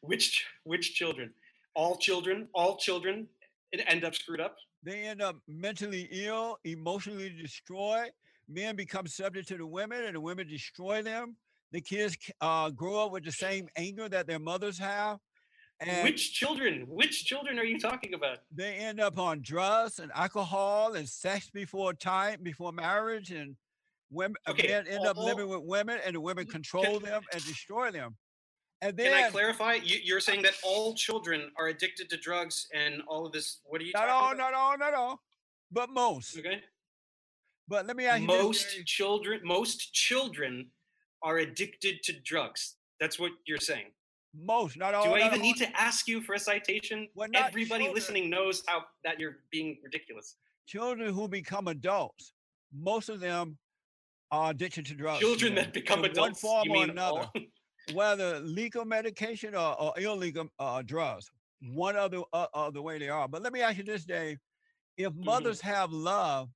which which children? All children, all children it end up screwed up. They end up mentally ill, emotionally destroyed. Men become subject to the women, and the women destroy them. The kids uh, grow up with the same anger that their mothers have, and which children? Which children are you talking about? they end up on drugs and alcohol and sex before time, before marriage, and women Okay, men end up living with women, and the women control them and destroy them. And then Can I clarify? You, you're saying that all children are addicted to drugs and all of this. What are you not talking all, about? not all, not all, but most. Okay. But let me ask you this, Most Dave. children, most children are addicted to drugs. That's what you're saying. most, not all. Do I even all. need to ask you for a citation? Well, Everybody children. listening knows how that you're being ridiculous. children who become adults, most of them are addicted to drugs. Children that become adults. one form you or mean another, all? whether legal medication or, or illegal uh, drugs. One other uh, uh, the way they are. But let me ask you this, Dave: If Mm-hmm. mothers have love,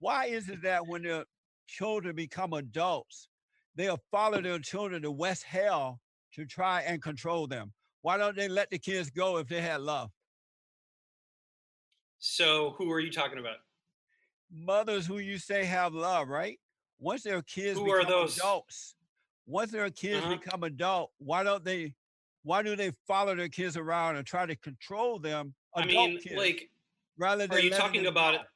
why is it that when their children become adults, they'll follow their children to West Hell to try and control them? Why don't they let the kids go if they had love? So who are you talking about? mothers who you say have love, right? Once their kids Who become are those? adults, once their kids Uh-huh. become adult, why don't they? Why do they follow their kids around and try to control them? I mean, kids, like, rather than are you talking about?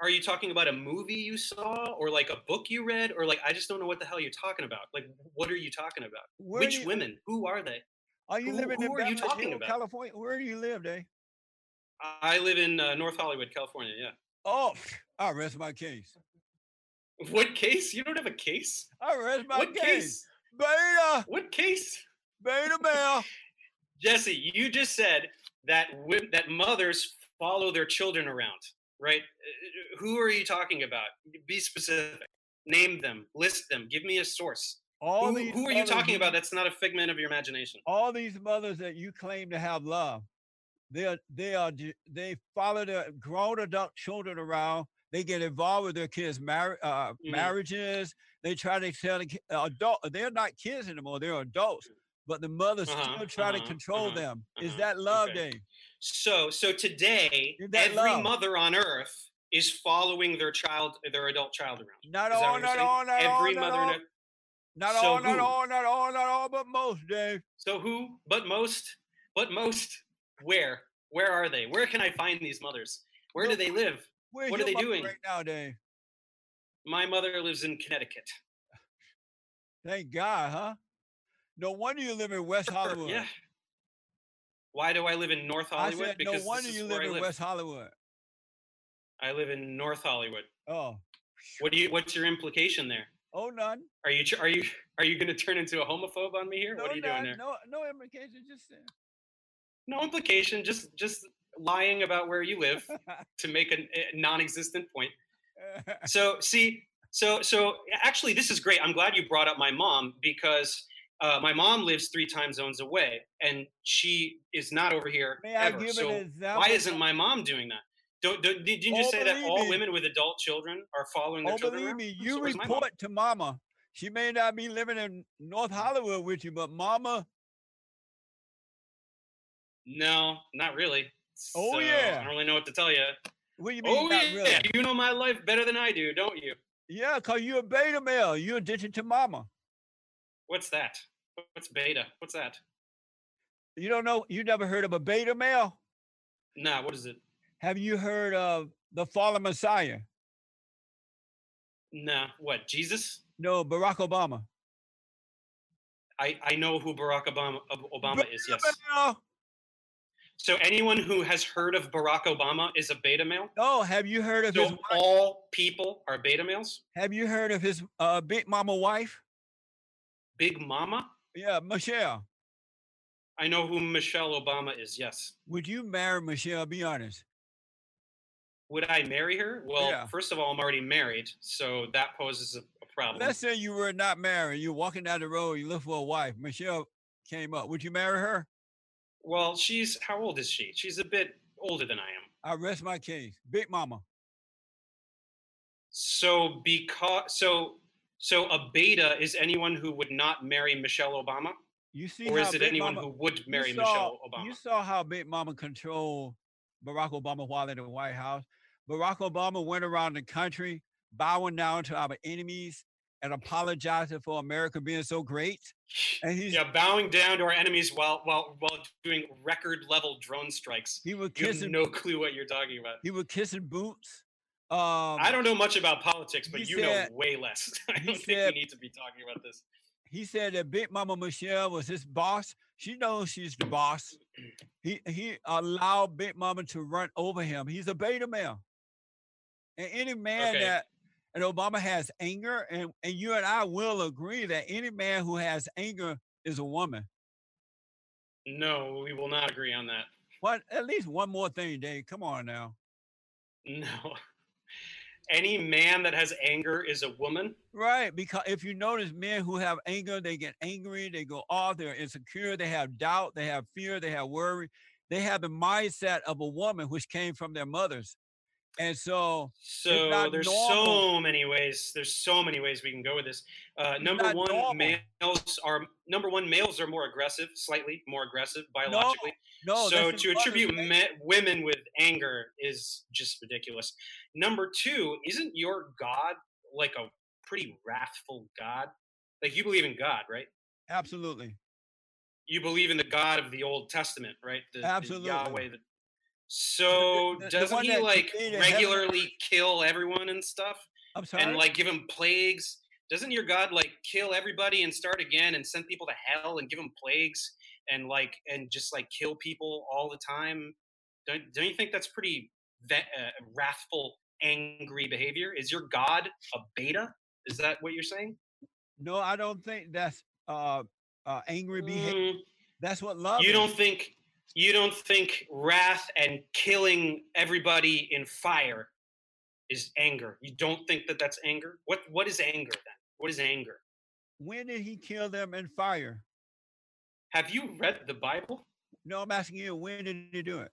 Are you talking about a movie you saw, or like a book you read, or like I just don't know what the hell you're talking about? Like, what are you talking about? Where Which you- women? Who are they? Are you who- living who in are you talking Hills, about? California? Where do you live, Dave? I live in uh, North Hollywood, California. Yeah. Oh, I rest my case. What case? You don't have a case? I read my what case. case? Beta, What case? beta male. Jesse, you just said that wo- that mothers follow their children around, right? Uh, Who are you talking about? Be specific. Name them. List them. Give me a source. All Who, these who are you talking about? That's not a figment of your imagination. all these mothers that you claim to have love, they are they are they follow their grown adult children around. They get involved with their kids' mar- uh, Mhm. marriages. They try to tell the uh, adult. They're not kids anymore. They're adults. But the mothers Uh-huh, still try to uh-huh, control uh-huh, them. Is uh-huh, that love, okay. Dave? So, so today, every love? mother on earth is following their child, their adult child around. Not all, not all, not all, every not mother. all, in a- not So all, not all, not all, not all, but most, Dave. So who? But most. But most. Where? Where are they? Where can I find these mothers? Where do they live? Where's What are they doing? right now, Dave? My mother lives in Connecticut. Thank God, huh? No wonder you live in West Hollywood. Yeah. Why do I live in North I Hollywood? said, no because wonder this you live in live. West Hollywood. I live in North Hollywood. Oh, What do you? What's your implication there? oh, none. Are you? Are you? Are you going to turn into a homophobe on me here? No, what are you doing there? No, no implication. Just uh, No implication. Just just lying about where you live to make a, a non-existent point. So see, so so actually, this is great. I'm glad you brought up my mom because uh, my mom lives three time zones away, and she is not over here May ever. so why isn't my mom doing that? Don't, don't, didn't you Oh, say that all me. women with adult children are following their Oh, children? believe me, you mom? report to Mama. She may not be living in North Hollywood with you, but Mama, No, not really. Oh, So, yeah. I don't really know what to tell you. what do you mean Oh yeah, really? you know my life better than I do, don't you? Yeah, cause you're a beta male. You're addicted to Mama. What's that? What's beta? What's that? You don't know. You never heard of a beta male? Nah, what is it? Have you heard of the fallen Messiah? Nah, what? Jesus? No, Barack Obama. I I know who Barack Obama Obama Beta is. Yes. male. So anyone who has heard of Barack Obama is a beta male. Oh, have you heard of his? Wife? all people are beta males. Have you heard of his uh, big mama wife? Big Mama. Yeah, Michelle. I know who Michelle Obama is. Yes. Would you marry Michelle? Be honest. Would I marry her? Well, Yeah. first of all, I'm already married, so that poses a, a problem. Let's say you were not married. You're walking down the road. You look for a wife. Michelle came up. Would you marry her? Well, she's how old is she? She's a bit older than I am. I rest my case. Big mama. So because so so a beta is anyone who would not marry Michelle Obama, You see or is it Big anyone Mama, who would marry saw Michelle Obama? you saw how Big Mama controlled Barack Obama while in the White House. Barack Obama went around the country bowing down to our enemies and apologizing for America being so great. And he's yeah, bowing down to our enemies while while while doing record level drone strikes. he was You have kissing no clue what you're talking about. he was kissing boots. Um I don't know much about politics, but you said- know way less. I don't think said- we need to be talking about this. he said that Big Mama Michelle was his boss. She knows she's the boss. He he allowed Big Mama to run over him. He's a beta male. And any man Okay. that and Obama has anger, and, and you and I will agree that any man who has anger is a woman. No, we will not agree on that. What at least one more thing, Dave. Come on now. No. Any man that has anger is a woman. Right, because if you notice men who have anger, they get angry, they go off, they're insecure, they have doubt, they have fear, they have worry, they have the mindset of a woman which came from their mothers. And so So there's normal. so many ways. There's so many ways we can go with this. Uh, number one, normal. males are number one. Males are more aggressive, slightly more aggressive biologically. no, so to attribute me- women with anger is just ridiculous. Number two, isn't your God like a pretty wrathful God? Like you believe in God, right? absolutely. You believe in the God of the Old Testament, right? The, the Absolutely. Yahweh. The, so the- the doesn't he like created heaven regularly kill everyone and stuff? I'm sorry. and like give him plagues. Doesn't your God like kill everybody and start again and send people to hell and give them plagues and like and just like kill people all the time? Don't don't you think that's pretty ve- uh, wrathful, angry behavior? Is your God a beta? Is that what you're saying? no, I don't think that's uh uh angry behavior. Mm, That's what love you is. don't think you don't think wrath and killing everybody in fire is anger. You don't think that that's anger? What what is anger then? What is anger? when did he kill them in fire? Have you read the Bible? No, I'm asking you, when did he do it?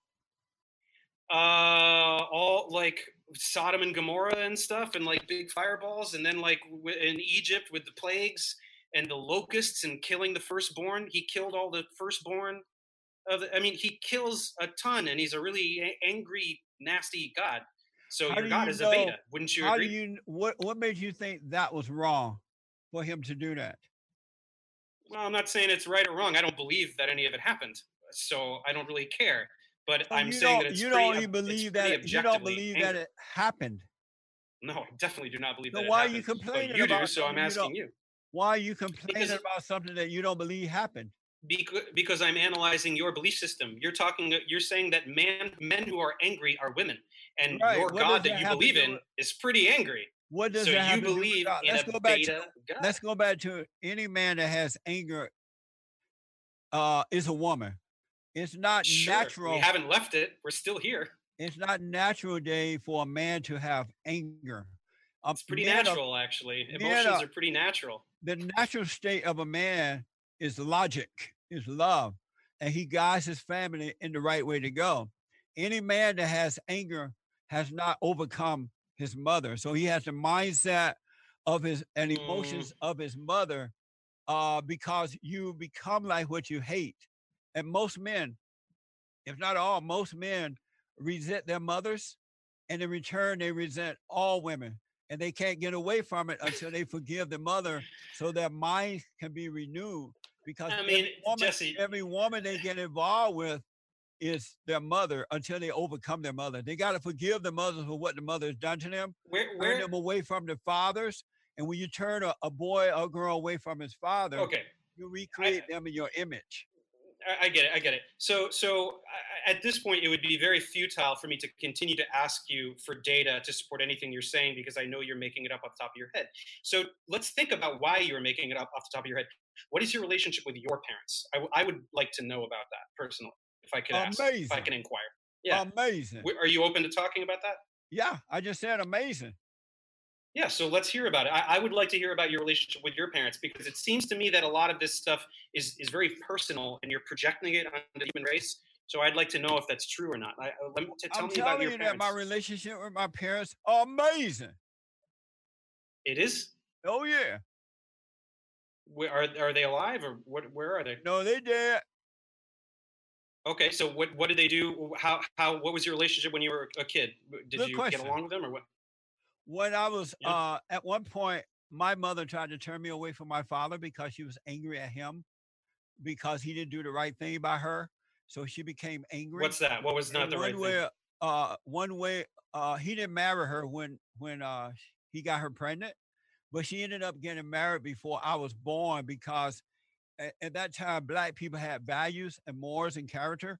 uh all like Sodom and Gomorrah and stuff and like big fireballs and then like w- in Egypt with the plagues and the locusts and killing the firstborn he killed all the firstborn of I mean he kills a ton and he's a really angry nasty god so How your god you is know- a beta wouldn't you How agree do you what what made you think that was wrong for him to do that? well I'm not saying it's right or wrong I don't believe that any of it happened so I don't really care but So I'm saying that it's you don't it's believe that you don't believe that it happened. no I definitely do not believe Then that it why are you happened. But complaining you do so I'm asking you Why are you complaining Because- about something that you don't believe happened? Because, because I'm analyzing your belief system. You're talking. You're saying that man, men who are angry are women, and Right, your what God that that you believe in is pretty angry. What does So that have you to do with believe in Let's a go back to God. let's go back to any man that has anger uh is a woman. It's not Sure, natural. We haven't left it. We're still here. It's not natural, day for a man to have anger. Um, It's pretty natural, actually. Emotions are pretty natural. the natural state of a man is logic, is love, and he guides his family in the right way to go. Any man that has anger has not overcome his mother, so he has the mindset of his and Mm. emotions of his mother, uh, because you become like what you hate. And most men, if not all, most men resent their mothers, and in return they resent all women, and they can't get away from it until they forgive the mother so their minds can be renewed because I mean, every, woman, Jesse- every woman they get involved with is their mother until they overcome their mother. They got to forgive the mothers for what the mother has done to them, Where, turn them away from the fathers. And when you turn a, a boy or girl away from his father, Okay, you recreate them in your image. I, I get it. I get it. So, so I, at this point, it would be very futile for me to continue to ask you for data to support anything you're saying because I know you're making it up off the top of your head. So, let's think about why you're making it up off the top of your head. What is your relationship with your parents? I, w- I would like to know about that personally, if I could ask, if I can inquire. Yeah. Amazing. W- Are you open to talking about that? yeah, I just said amazing. Yeah, so let's hear about it. I, I would like to hear about your relationship with your parents because it seems to me that a lot of this stuff is is very personal and you're projecting it on the human race. So I'd like to know if that's true or not. I, uh, let me, tell I'm me about your you parents. that my relationship with my parents are amazing. It is. Oh yeah. Where are are they alive or what? Where are they? No, they dead. Okay, so what what did they do? How how what was your relationship when you were a kid? Did Good you question. get along with them or what? When I was Yeah. uh at one point, my mother tried to turn me away from my father because she was angry at him because he didn't do the right thing by her. So she became angry. What's that? What was not And the right thing? way, uh, one way, uh, he didn't marry her when when uh he got her pregnant, but she ended up getting married before I was born because at, at that time black people had values and morals and character,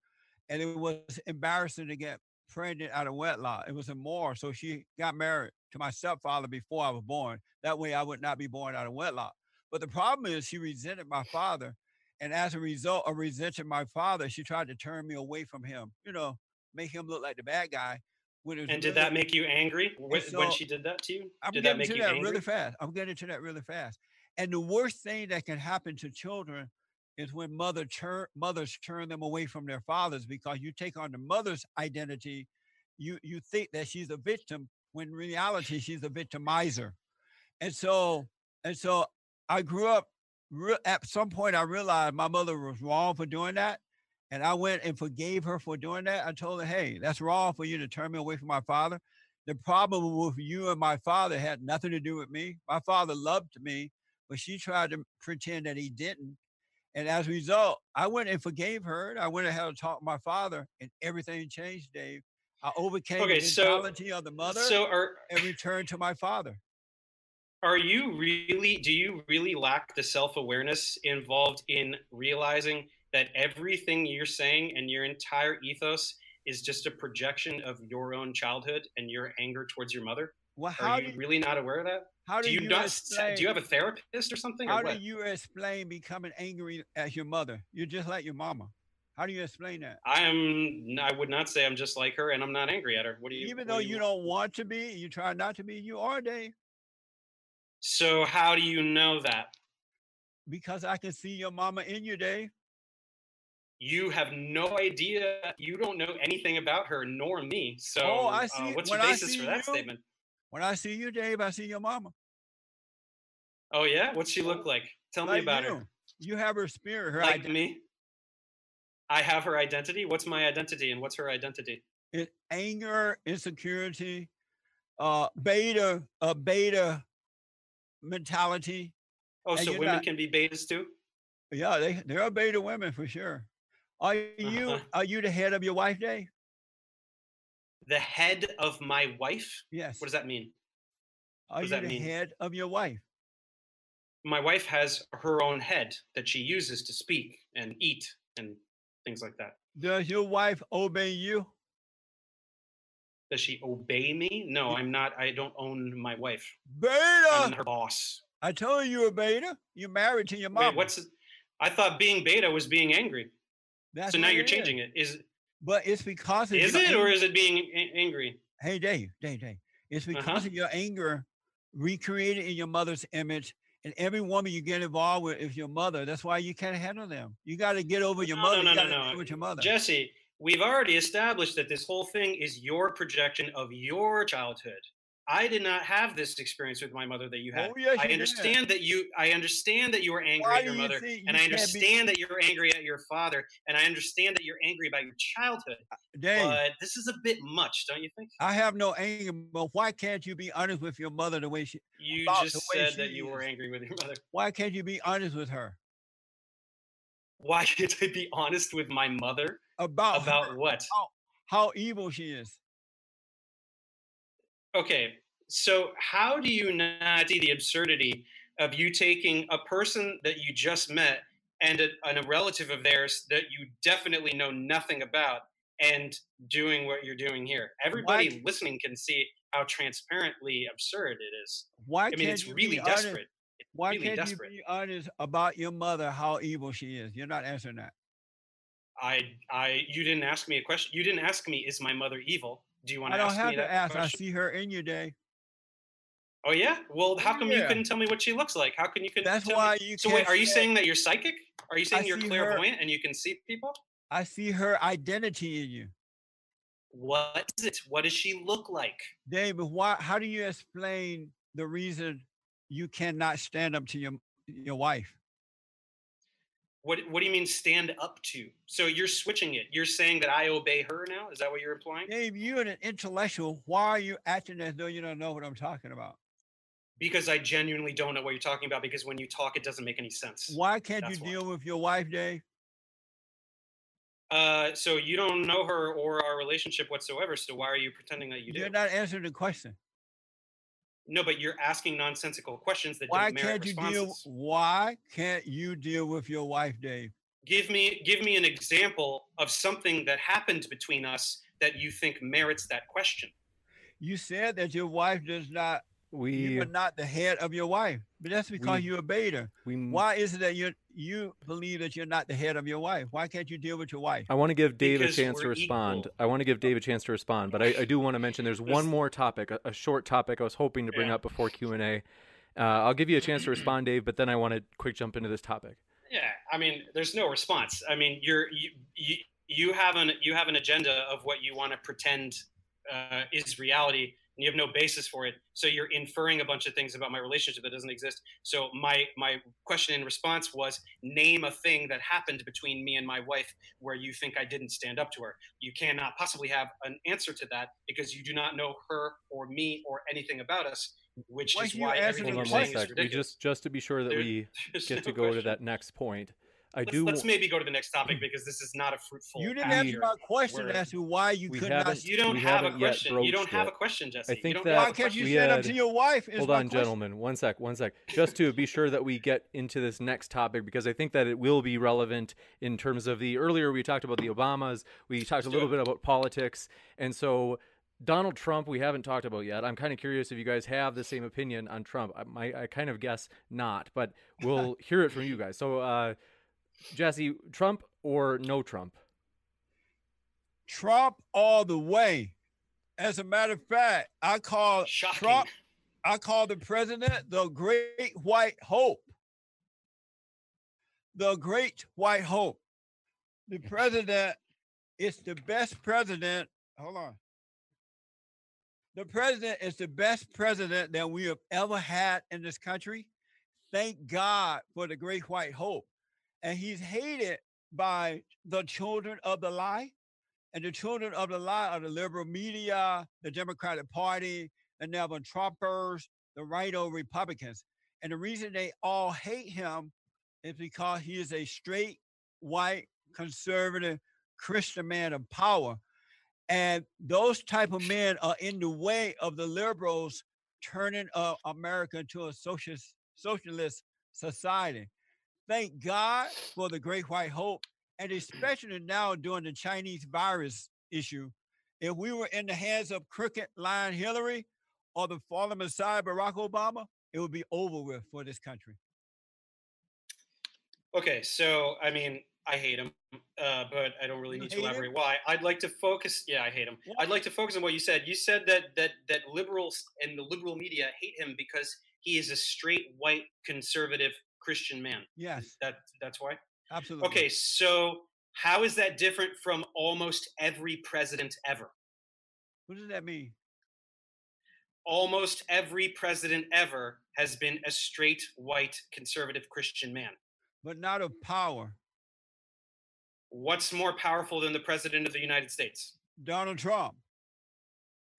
and it was embarrassing to get pregnant out of wedlock. It was immoral, so she got married to my stepfather before I was born. That way, I would not be born out of wedlock. But the problem is, she resented my father, and as a result of resenting my father, she tried to turn me away from him. You know, make him look like the bad guy. When it was And did really- that make you angry when, when she did that to you? I'm did that getting make to you that angry? really fast. I'm getting to that really fast. And the worst thing that can happen to children is when mother turn, mothers turn them away from their fathers because you take on the mother's identity. You you think that she's a victim when reality she's a victimizer. And so and so I grew up at some point I realized my mother was wrong for doing that. And I went and forgave her for doing that. I told her, hey, that's wrong for you to turn me away from my father. The problem with you and my father had nothing to do with me. My father loved me, but she tried to pretend that he didn't. And as a result, I went and forgave her. I went and had a my father, and everything changed, Dave. I overcame Okay, the so- mentality of the mother So are and returned to my father. are you really do you really lack the self-awareness involved in realizing that everything you're saying and your entire ethos is just a projection of your own childhood and your anger towards your mother? Well, Are you really not aware of that? how Do do you, you not explain, do you have a therapist or something or how do you explain becoming angry at your mother? You're just like your mama. How do you explain that? I am I would not say I'm just like her and I'm not angry at her. What do you Even though do you don't want to be, you try not to be, you are, Dave. So how do you know that? Because I can see your mama in you, Dave. You have no idea. You don't know anything about her nor me. So Oh, I uh, see- what's when your basis for that you- statement? When I see you, Dave, I see your mama. Oh yeah, what's she look like? Tell me about you. her. You have her spirit, her Like me. I have her identity. What's my identity and what's her identity? it- anger, insecurity, uh, beta, uh, beta mentality. Oh, And so women not- can be betas too? Yeah, they there are beta women for sure. Are you Uh-huh. are you the head of your wife, Dave? The head of my wife? Yes. What does that mean? Are does you that the mean? head of your wife? My wife has her own head that she uses to speak and eat and things like that. Does your wife obey you? Does she obey me? No, I'm not. I don't own my wife. Beta. I'm her boss. I told you you're beta. You're married to your mom. Wait, what's? I thought being beta was being angry. That's so now you're it is. changing it. Is But it's because of is it or is it being angry? Hey, Dave, Dave, Dave. It's because Uh-huh. of your anger recreated in your mother's image. And every woman you get involved with is your mother. That's why you can't handle them. You got to get over your No, mother. no, no, no, no. with your mother. Jesse, we've already established that this whole thing is your projection of your childhood. I did not have this experience with my mother that you had. Oh, yes, I you did. understand that you I understand that you were angry Why at your you mother think and I can't be- understand that you're angry at your father and I understand that you're angry about your childhood. Uh, Dave, But this is a bit much, don't you think? I have no anger, but why can't you be honest with your mother the way she? You just said that you were angry with your mother. Why can't you be honest with her Why can't I be honest with my mother about her- about what? how evil she is? Okay so how do you not see the absurdity of you taking a person that you just met and a, and a relative of theirs that you definitely know nothing about and doing what you're doing here? Everybody listening can see how transparently absurd it is. Why i mean can't it's really desperate. It's Why really can't desperate. you be honest about your mother, how evil she is? You're not answering that. i i you didn't ask me a question you didn't ask me is my mother evil do you want I don't have to ask. question? I see her in your day. oh yeah well how come you couldn't tell me what she looks like how can you couldn't That's tell me- why you So wait, are you saying that you're psychic? Are you saying you're see her- clairvoyant and you can see people? I see her identity in you. What is it? What does she look like? David, why how do you explain the reason you cannot stand up to your your wife. What What do you mean stand up to? So you're switching it. You're saying that I obey her now. Is that what you're implying? Dave, you're an intellectual. Why are you acting as though you don't know what I'm talking about? Because I genuinely don't know what you're talking about. Because when you talk, it doesn't make any sense. Why can't That's you why. deal with your wife, Dave? Uh, so you don't know her or our relationship whatsoever. So why are you pretending that you do? You're not answering the question. No, but you're asking nonsensical questions that Why don't merit can't you responses. deal? Why can't you deal with your wife, Dave? Give me give me an example of something that happened between us that you think merits that question. You said that your wife does not. You We are not the head of your wife, but that's because We- you obeyed her. we Why is it that you you believe that you're not the head of your wife? Why can't you deal with your wife? I want to give Dave a chance to respond. equal. I want to give Dave a chance to respond, but I, I do want to mention there's one more topic, a, a short topic I was hoping to bring Yeah. up before Q and A. Uh, I'll give you a chance to respond, Dave, but then I want to quick jump into this topic. Yeah, I mean, there's no response. I mean, you're you you, you have an you have an agenda of what you want to pretend uh, is reality, and you have no basis for it. So you're inferring a bunch of things about my relationship that doesn't exist. So my my question in response was, name a thing that happened between me and my wife where you think I didn't stand up to her. You cannot possibly have an answer to that because you do not know her or me or anything about us, which Why is why everything the Hold you're saying is. We ridiculous. just just to be sure that There- we get to no go to that next point. I let's, do. let's maybe go to the next topic because this is not a fruitful. You didn't we- answer my question word. as to why you could haven't- You don't have a question. You don't have a question, Jesse. I think you don't that- Why can't you we question. stand up to your wife? is Hold on, question. gentlemen. One sec, one sec. Just to be sure that we get into this next topic because I think that it will be relevant in terms of the earlier we talked about the Obamas, we talked a little bit about politics, and so Donald Trump we haven't talked about yet. I'm kind of curious if you guys have the same opinion on Trump. I, my, I kind of guess not, but we'll hear it from you guys. So, uh, Jesse, Trump or no Trump? Trump all the way. As a matter of fact, I call Shocking. Trump. I call the president the great white hope. The great white hope. The president is the best president. Hold on. The president is the best president that we have ever had in this country. Thank God for the great white hope. And he's hated by the children of the lie. And the children of the lie are the liberal media, the Democratic Party, the Never Trumpers, the right o Republicans. And the reason they all hate him is because he is a straight, white, conservative, Christian man of power. And those type of men are in the way of the liberals turning uh, America into a socialist, socialist society. Thank God for the great white hope and especially now during the Chinese virus issue, if we were in the hands of crooked line Hillary or the fallen Messiah Barack Obama, it would be over with for this country. Okay, so I mean, I hate him, uh, but I don't really You need to hate him? elaborate why. I'd like to focus. Yeah, I hate him. Why? I'd like to focus on what you said. You said that that that liberals and the liberal media hate him because he is a straight white conservative Christian man. Yes, That that's why. absolutely. Okay, so how is that different from almost every president ever? What does that mean? Almost every president ever has been a straight white conservative Christian man. But not of power. What's more powerful than the president of the United States? Donald Trump.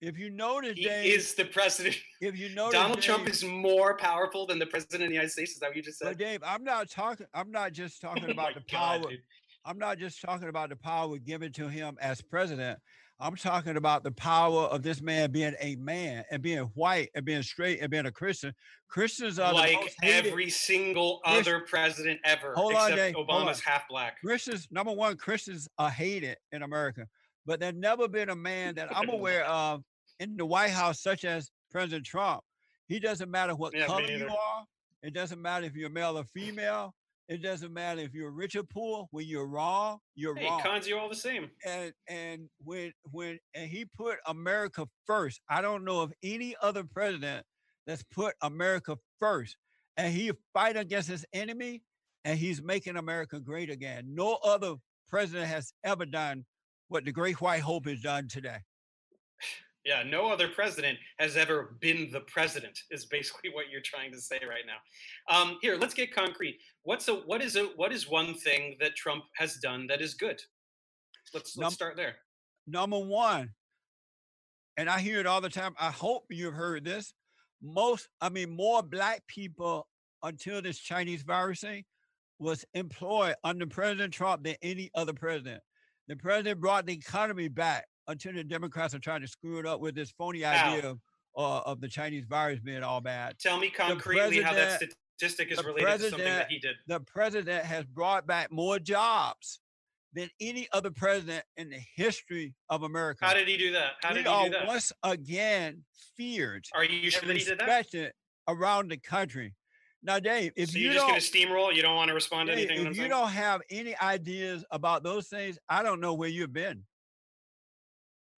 If you notice, He is the president. if you notice, Donald Trump is more powerful than the president of the United States. Is that what you just But said? Dave, I'm not talking. I'm not just oh talking Oh about the God, power. dude. I'm not just talking about the power given to him as president. I'm talking about the power of this man being a man and being white and being straight and being a Christian. Christians are Like every single other president ever, Hold on, except Dave, Obama's on. half black. Christians, number one, Christians are hated in America, but there's never been a man that I'm aware of in the White House, such as President Trump. He doesn't matter what Yeah, color you are. It doesn't matter if you're male or female. It doesn't matter if you're rich or poor. When you're wrong, you're Hey, wrong. cons you all the same. and and when when and he put America first. I don't know of any other president that's put America first. And he fight against his enemy and he's making America great again. No other president has ever done what the great white hope has done today. Yeah, no other president has ever been the president. Is basically what you're trying to say right now. Um, here, let's get concrete. What's a what is a what is one thing that Trump has done that is good? Let's let's Num- start there. Number one, and I hear it all the time. I hope you've heard this. Most, I mean, more black people until this Chinese virus thing was employed under President Trump than any other president. The president brought the economy back until the Democrats are trying to screw it up with this phony idea of, uh, of the Chinese virus being all bad. Tell me concretely how that statistic is related to something that he did. The president has brought back more jobs than any other president in the history of America. How did he do that? How we did are do that? once again feared Are you sure that he did that? around the country. Now, Dave, if so you you're just going to steamroll? You don't want to respond to Dave, anything? if you saying? don't have any ideas about those things, I don't know where you've been.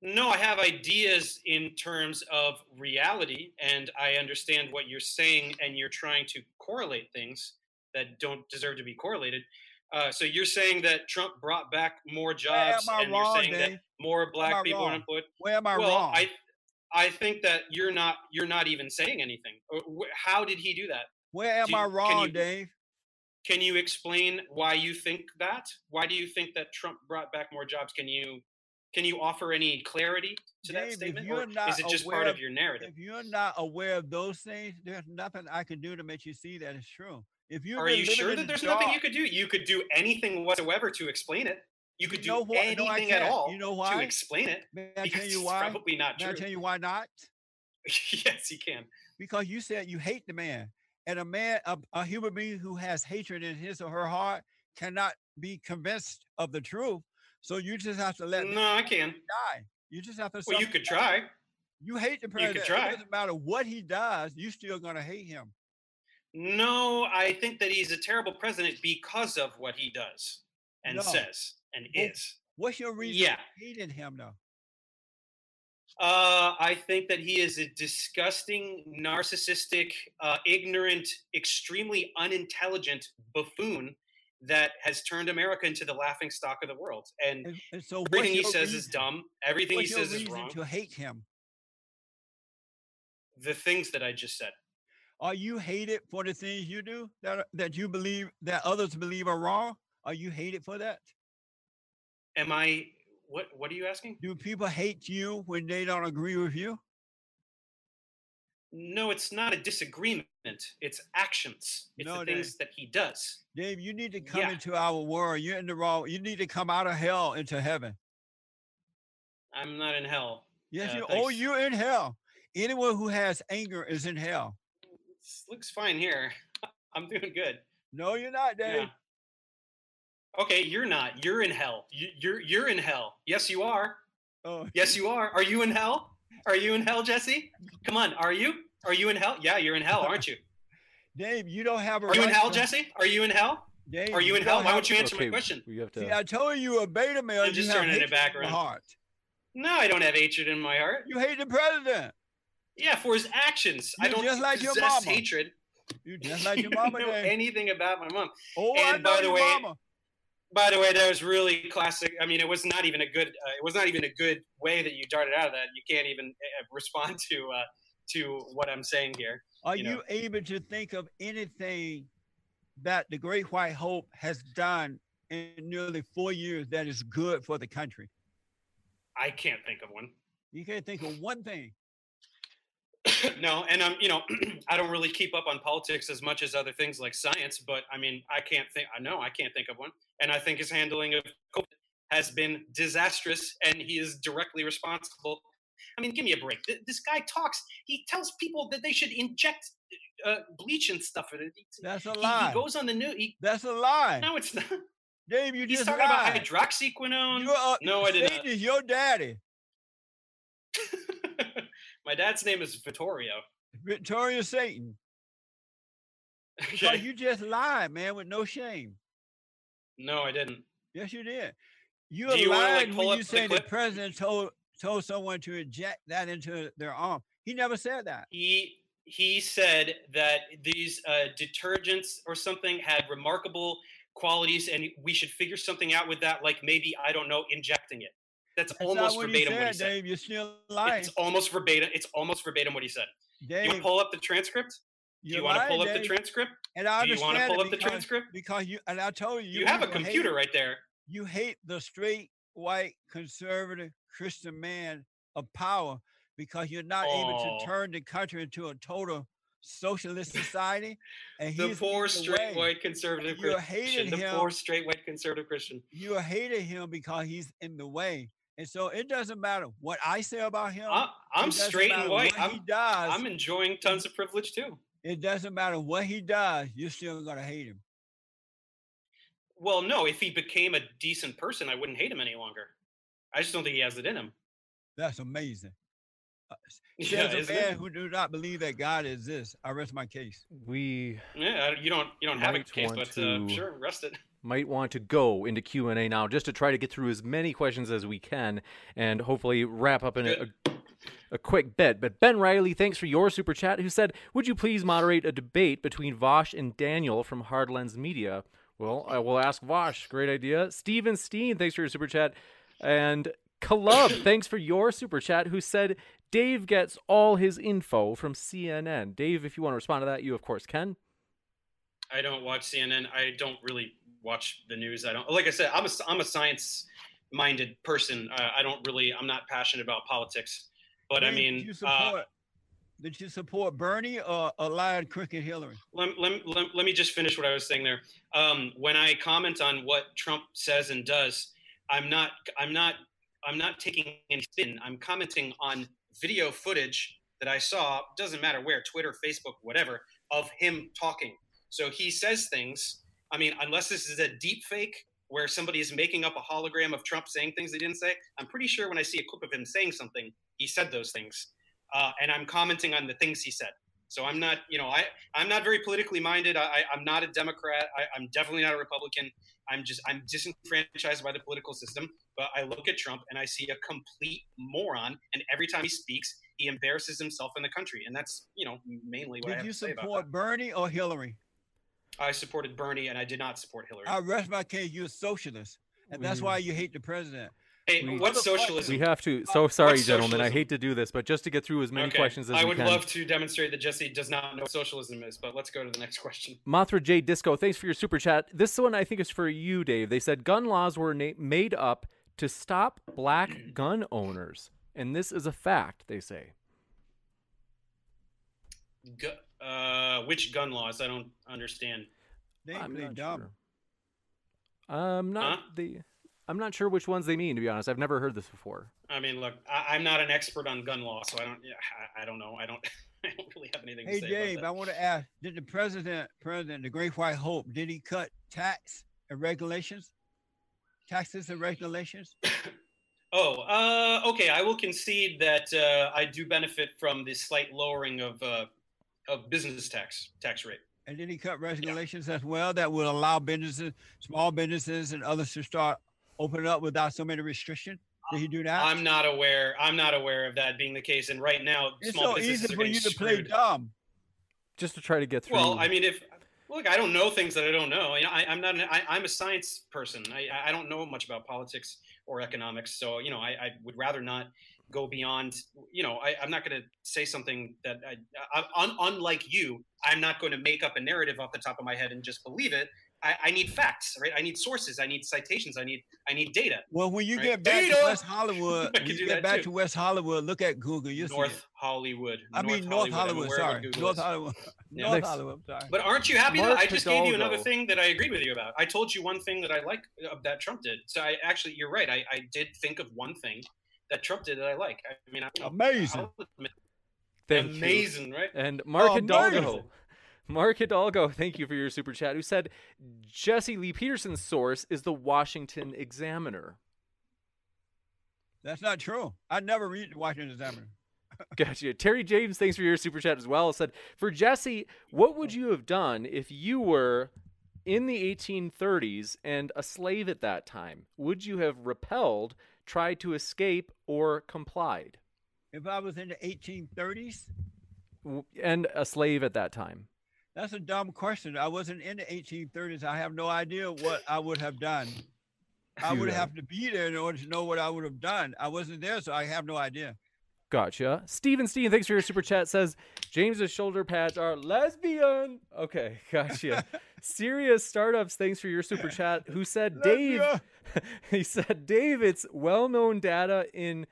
No, I have ideas in terms of reality, and I understand what you're saying, and you're trying to correlate things that don't deserve to be correlated. Uh, so you're saying that Trump brought back more jobs, and wrong, you're saying Dave? that more black people are wrong? unemployed. Where am I well, wrong? I, I think that you're not you're not even saying anything. Uh, How did he do that? where am do I you- can wrong, you- Dave? Can you explain why you think that? Why do you think that Trump brought back more jobs? Can you can you offer any clarity to Dave, that statement, or not is it just part of of- your narrative? If you're not aware of those things, there's nothing I can do to make you see that it's true. If you've Are you sure that the there's nothing you could do? You could do anything whatsoever to explain it. You could do know what? No, anything at all You know to explain it. May I tell you it's why? probably not May I tell you why not? yes, you can. because you said you hate the man and a man a, a human being who has hatred in his or her heart cannot be convinced of the truth so you just have to let No, I can. die you just have to Well, you could try. you hate the president. You could try. it doesn't matter what he does You're still gonna hate him No, I think that he's a terrible president because of what he does and No. says and Well, is. what's your reason Yeah. for hating him though Uh, I think that he is a disgusting, narcissistic, uh, ignorant, extremely unintelligent buffoon that has turned America into the laughing stock of the world. And and, and so everything he says is dumb. Everything he what's your says is reason wrong. to hate him The things that I just said. are you hated for the things you do that that you believe that others believe are wrong are you hated for that Am I? What? What are you asking? do people hate you when they don't agree with you No, it's not a disagreement. It's actions. It's No, the ain't. things that he does. Dave, you need to come Yeah. into our world. You're in the wrong. You need to come out of hell into heaven. I'm not in hell. Yes, Uh, you. Oh, you're in hell. Anyone who has anger is in hell. This looks fine here. I'm doing good. No, you're not, Dave. Yeah. Okay, you're not. You're in hell. You, you're you're in hell. Yes, you are. Oh, Yes, you are. Are you in hell? Are you in hell, Jesse? Come on. Are you? Are you in hell? Yeah, you're in hell, aren't you? Dave, you don't have a. Are you in hell, to- Jesse? Are you in hell? Dave, Are you in don't hell? Why have- won't you answer okay, my question? We have to. See, I told you a beta male. I'm you just have turning it hatred back in your around. heart. No, I don't have hatred in my heart. You hate the president. Yeah, for his actions. I You're don't just like your possess mama. hatred. You just like you your don't mama, know Dave. anything about my mom. oh, I and know by the your way, mama. By the way, that was really classic. I mean, it was not even a good. Uh, it was not even a good way that you darted out of that. You can't even uh, respond to uh, to what I'm saying here. Are you you, able to think of anything that the Great White Hope has done in nearly four years that is good for the country? I can't think of one. You can't think of one thing. No, and I'm, you know, I don't really keep up on politics as much as other things like science, but I mean, I can't think. I know I can't think of one, and I think his handling of COVID has been disastrous, and he is directly responsible. I mean, give me a break. Th- This guy talks. He tells people that they should inject uh, bleach and stuff. That's a lie. he goes on the news. He, That's a lie. no, it's not. Dave, you He's just talking lied. about hydroxyquinone. You're, uh, No, I didn't. your daddy. My dad's name is Vittorio. Victoria Satan. Okay. you just lied, man, with no shame. No, I didn't. Yes, you did. You you wanna, like, lied when you said the clip? president told told someone to inject that into their arm. He never said that. he he said that these uh, detergents or something had remarkable qualities and we should figure something out with that like maybe i don't know injecting it That's, That's almost verbatim he what he said, said. Dave. You're still lying. It's almost verbatim. It's almost verbatim what he said. Dave, you want to pull up the transcript? Do you're want to pull lying, up the transcript? And I Do you want to pull up the transcript? Because you and I told you, You, have a people hate- computer right there. you hate the straight white conservative Christian man of power because you're not able Oh. to turn the country into a total socialist society. And The he's poor straight way. white conservative You're Christian. The him. poor straight white conservative Christian. You hated him because he's in the way. And so it doesn't matter what I say about him. I, I'm straight and white. He I'm, does, I'm enjoying tons of privilege too. it doesn't matter what he does. You're still gonna hate him. Well, no, if he became a decent person, I wouldn't hate him any longer. I just don't think he has it in him. That's amazing. Uh, Yeah, Says a man it? who do not believe that God exists. I rest my case. We Yeah, you don't you don't have a case, want but uh, sure, rest it. might want to go into Q&A now just to try to get through as many questions as we can and hopefully wrap up in a, a, a quick bit. But Ben Riley, thanks for your super chat, who said, Would you please moderate a debate between Vaush and Daniel from Hardlens Media? Well, I will ask Vaush. Great idea. Steven Steen, thanks for your super chat. And Caleb, thanks for your super chat, who said, Dave gets all his info from CNN. Dave, if you want to respond to that, you of course can. I don't watch CNN. I don't really watch the news. I don't like I said. I'm a I'm a science minded person. Uh, I don't really. I'm not passionate about politics. But I mean, did you uh, support, did you support Bernie or allied Cricket Hillary? let, let, let, let me just finish what I was saying there. Um, when I comment on what Trump says and does, I'm not I'm not I'm not taking any spin. I'm commenting on video footage that I saw. Doesn't matter where, Twitter, Facebook, whatever, of him talking. So he says things. I mean, unless this is a deep fake where somebody is making up a hologram of Trump saying things he didn't say, I'm pretty sure when I see a clip of him saying something, he said those things. Uh, and I'm commenting on the things he said. So I'm not, you know, I I'm not very politically minded. I, I- I'm not a Democrat. I, I'm definitely not a Republican. I'm just I'm disenfranchised by the political system. But I look at Trump and I see a complete moron. And every time he speaks, he embarrasses himself in the country. And that's you know mainly what I have you to say about support Bernie or Hillary? I supported Bernie and I did not support Hillary. I rest my case. You're a socialist, and that's We- why mm. you hate the president. Hey, we- what's socialism? We have to. So sorry, What's gentlemen. I hate to do this, but just to get through as many Okay, questions as I we would can. love to demonstrate that Jesse does not know what socialism is, but let's go to the next question. Mothra J Disco, thanks for your super chat. This one I think is for you, Dave. They said gun laws were na- made up to stop black gun owners, and this is a fact. They say. Gu- uh, which gun laws? I don't understand. They I'm play not dumb. sure. I'm not Huh? the. I'm not sure which ones they mean. To be honest, I've never heard this before. I mean, look, I, I'm not an expert on gun law, so I don't. Yeah, I, I don't know. I don't. I don't really have anything Hey to say Dave, I want to ask: Did the president, president, the Great White Hope, did he cut tax and regulations, taxes and regulations? Oh, uh, okay. I will concede that uh, I do benefit from the slight lowering of uh, of business tax tax rate. And did he cut regulations as well that will allow businesses, small businesses, and others to start opening up without so many restrictions? Did he do that? I'm not aware. I'm not aware of that being the case. And right now, it's small so businesses easy are for getting you to play screwed. dumb. Just to try to get through. Well, I mean, if look, I don't know things that I don't know. You know, I, I'm not. An, I, I'm a science person. I, I don't know much about politics or economics. So you know, I, I would rather not go beyond. You know, I, I'm not going to say something that I, I, un, unlike you. I'm not going to make up a narrative off the top of my head and just believe it. I, I need facts, right? I need sources. I need citations. I need. I need data. Well, when you Right. get back Data! to West Hollywood, when you get back too. to West Hollywood, look at Google. You see North it. Hollywood. I mean North I'm Hollywood. aware of what Sorry, Google North. Hollywood. Yeah. North Hollywood. Sorry. But aren't you happy? that I just gave you another thing that I agreed with you about. I told you one thing that I like uh, that Trump did. So I actually, you're right. I, I did think of one thing that Trump did that I like. I mean, I, Amazing. I'll admit- Thank you. amazing, right? And Mark Oh, Hidalgo. amazing. Mark Hidalgo, thank you for your super chat. Who said Jesse Lee Peterson's source is the Washington Examiner. That's not true. I never read the Washington Examiner. Gotcha. Terry James, thanks for your super chat as well. Said for Jesse, what would you have done if you were in the 1830s and a slave at that time? Would you have repelled, tried to escape, or complied? If I was in the 1830s, And a slave at that time. That's a dumb question. I wasn't in the 1830s. I have no idea what I would have done. I would have to be there in order to know what I would have done. I wasn't there, so I have no idea. Gotcha. Steven Steen, thanks for your super chat. Says James's shoulder pads are lesbian. Okay, gotcha. Serious startups, thanks for your super chat. Who said Dave? He said Dave, it's well-known data in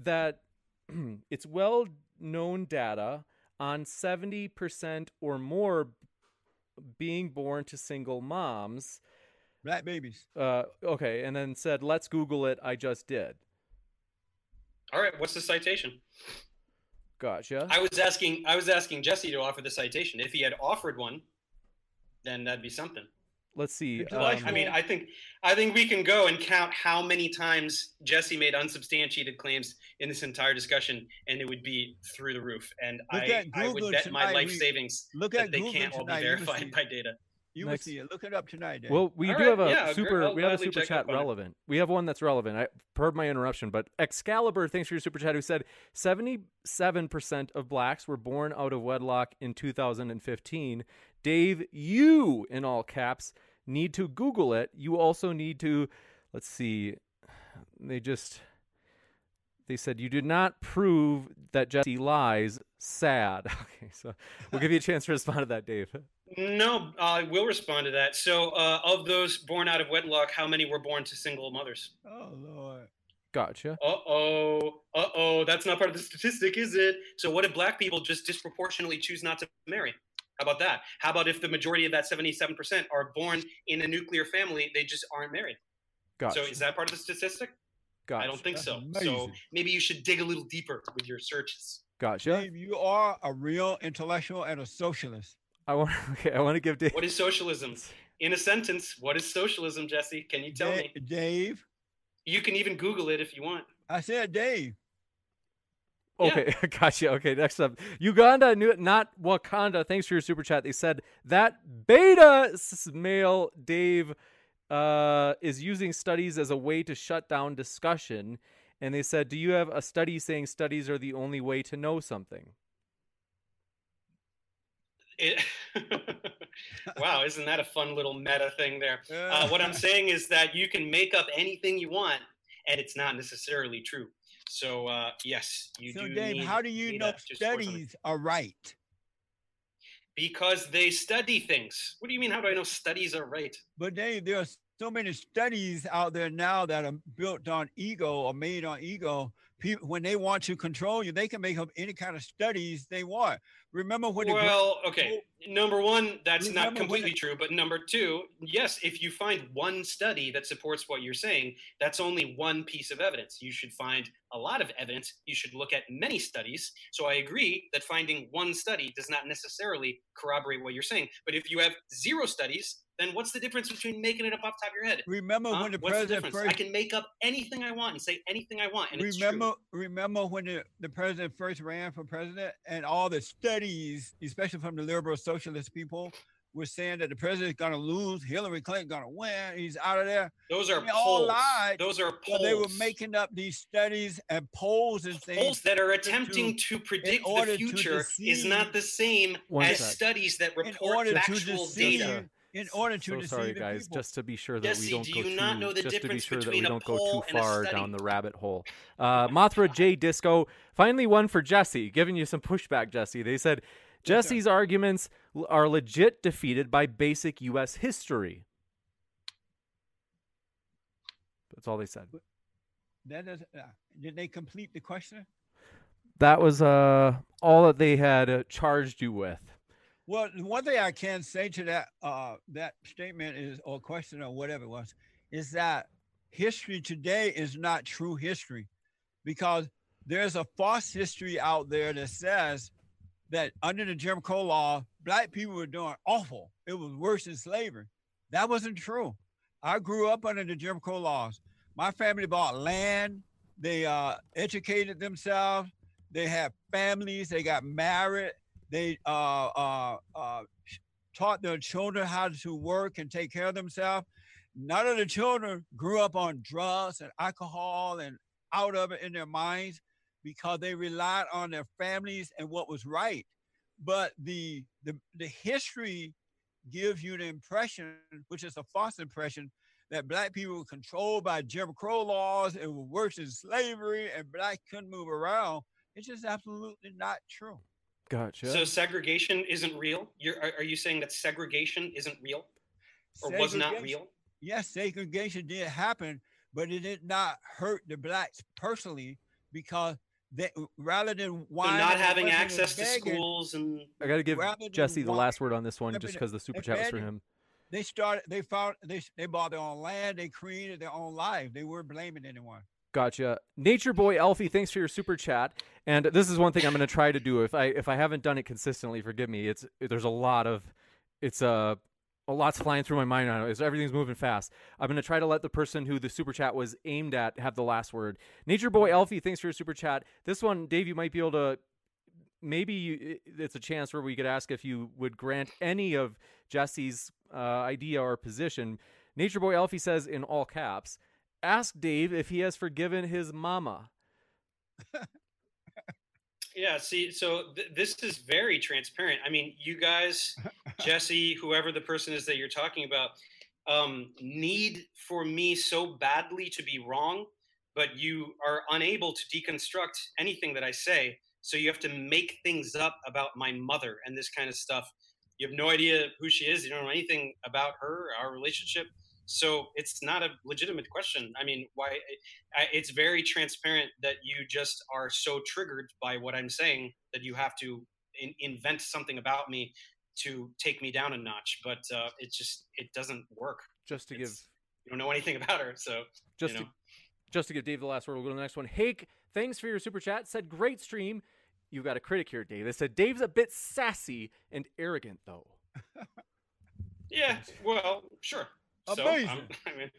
that it's well-known data on seventy percent or more being born to single moms. Black babies. Uh, okay, and then said, "Let's Google it." I just did. All right, what's the citation? Gotcha. I was asking I was asking Jesse to offer the citation. If he had offered one, then that'd be something. Let's see. Um, I mean, I think I think we can go and count how many times Jesse made unsubstantiated claims in this entire discussion, and it would be through the roof. And I, at I would Google bet my life We- savings Look that at they Google can't all be tonight. You will see verified by data. You will see it. Look it up tonight. Dave. Well, we All do right, have a yeah, super. I'll we have a super chat up on it. relevant. We have one that's relevant. I heard my interruption, but Excalibur, thanks for your super chat. Who said seventy-seven percent of blacks were born out of wedlock in 2015. Dave, you in all caps need to Google it. You also need to. Let's see. They just. They said you did not prove that Jesse lies. Sad. Okay, so we'll give you a chance to respond to that, Dave. No, I will respond to that. So, uh, of those born out of wedlock, how many were born to single mothers? oh Lord. Gotcha. Uh oh, uh oh, that's not part of the statistic, is it? So, what if black people just disproportionately choose not to marry? How about that? How about if the majority of that 77% are born in a nuclear family, they just aren't married? Gotcha. So, is that part of the statistic? gotcha. I don't think That's so. So, maybe you should dig a little deeper with your searches. Gotcha. Dave, you are a real intellectual and a socialist. I want. Okay, I want to give Dave. What is socialism? In a sentence, what is socialism, Jesse? Can you tell Da- me? Dave. You can even Google it if you want. I said Dave. Yeah. Okay, gotcha. Okay, next up, Uganda, knew it, not Wakanda. Thanks for your super chat. They said that beta male Dave uh, is using studies as a way to shut down discussion. And they said, "Do you have a study saying studies are the only way to know something?" It, wow, isn't that a fun little meta thing there? Uh, what I'm saying is that you can make up anything you want, and it's not necessarily true. So uh, yes, you do. so do. Dave, how do you know to support something. studies are right? Because they study things. What do you mean? How do I know studies are right? But Dave, there are so many studies out there now that are built on ego or made on ego. People, when they want to control you, they can make up any kind of studies they want. Remember Great- Well, okay. Number one, that's Remember not completely it- true. But number two, yes, if you find one study that supports what you're saying, that's only one piece of evidence. You should find a lot of evidence. You should look at many studies. So I agree that finding one study does not necessarily corroborate what you're saying. But if you have zero studies, then what's the difference between making it up off the top of your head? remember Huh? when the What's the president difference? I first can make up anything I want and say anything I want, and it's true. remember remember when the, the president first ran for president and all the studies especially from the liberal socialist people were saying that the president's going to lose hillary clinton going to win he's out of there Those are They all polls. lied. Those are polls. they were making up these studies and polls and things polls that are attempting to predict the future is not the same One as sec. studies that report to factual data. In order to so deceive sorry, guys. people. Just to be sure that we don't do go you too, not know the just to be sure that we don't go too far down the rabbit hole. Uh, Mothra J Disco, finally one for Jesse, giving you some pushback, Jesse. They said Jesse's arguments are legit defeated by basic U.S. history. That's all they said. that does, uh, did they complete the question That was uh, all that they had uh, charged you with. Well, one thing I can say to that uh, that statement is, or question, or whatever it was, is that history today is not true history, because there's a false history out there that says that under the Jim Crow law, black people were doing awful. It was worse than slavery. That wasn't true. I grew up under the Jim Crow laws. My family bought land. They uh, educated themselves. They had families. They got married they uh, uh, uh, taught their children how to work and take care of themselves. None of the children grew up on drugs and alcohol and out of it in their minds because they relied on their families and what was right. But the the, the history gives you the impression, which is a false impression, that black people were controlled by Jim Crow laws and were worse than slavery and black couldn't move around. It's just absolutely not true. Gotcha. So segregation isn't real. You're, are, are you saying that segregation isn't real or was not real? Yes, segregation did happen, but it did not hurt the blacks personally because they rather than So not having fussing and access to begging, schools and I got to give Jesse the last word on this one just because the super chat was for him. They started. They found. They they bought their own land. They created their own life. They weren't blaming anyone. Gotcha. Nature Boy Elfie, thanks for your super chat. And this is one thing I'm going to try to do. If I if I haven't done it consistently, forgive me. It's there's a lot of it's uh, a lot's flying through my mind right now. It's, everything's moving fast. I'm going to try to let the person who the super chat was aimed at have the last word. Nature Boy Elfie, thanks for your super chat. This one, Dave, you might be able to. Maybe you, it's a chance where we could ask if you would grant any of Jesse's uh, idea or position. Nature Boy Elfie says in all caps, ask Dave if he has forgiven his mama. Yeah, see, so th- this is very transparent. I mean, you guys, Jesse, whoever the person is that you're talking about, um, need for me so badly to be wrong, but you are unable to deconstruct anything that I say. So you have to make things up about my mother and this kind of stuff. You have no idea who she is. You don't know anything about her, our relationship. So it's not a legitimate question. I mean, why? It's very transparent that you just are so triggered by what I'm saying that you have to in, invent something about me to take me down a notch. But uh, it just it doesn't work. Just to give you don't know anything about her, so just you to know. just to give Dave the last word, we'll go to the next one. Hake, thanks for your super chat. Said great stream. You've got a critic here, Dave. They said Dave's a bit sassy and arrogant though. yeah. Well, sure. So, Amazing. I'm- I mean,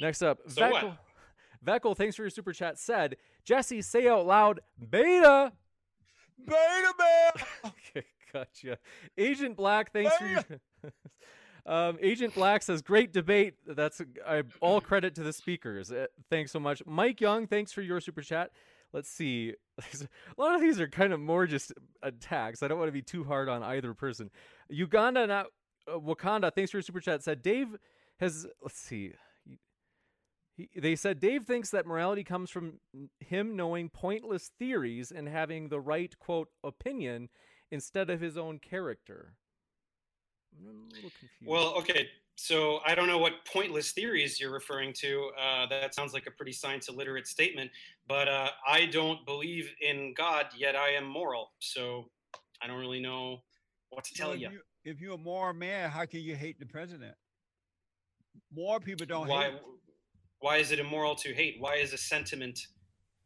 Next up, So what? Veckel. Veckel, thanks for your super chat. Said Jesse, say out loud, beta. Beta man. Okay, gotcha. Agent Black, thanks for your. um, Agent Black says, "Great debate." That's uh, all credit to the speakers. Uh, thanks so much, Mike Young. Thanks for your super chat. Let's see. A lot of these are kind of more just attacks. I don't want to be too hard on either person. Uganda, not uh, Wakanda. Thanks for your super chat. Said Dave has. Let's see. He, they said Dave thinks that morality comes from him knowing pointless theories and having the right quote opinion instead of his own character. I'm a little confused. well, okay. So I don't know what pointless theories you're referring to. Uh, that sounds like a pretty science illiterate statement. But uh, I don't believe in God, yet I am moral. So I don't really know what to tell Well, if you. you. If you're a moral man, how can you hate the president? More people don't Why? hate Why is it immoral to hate? Why is a sentiment?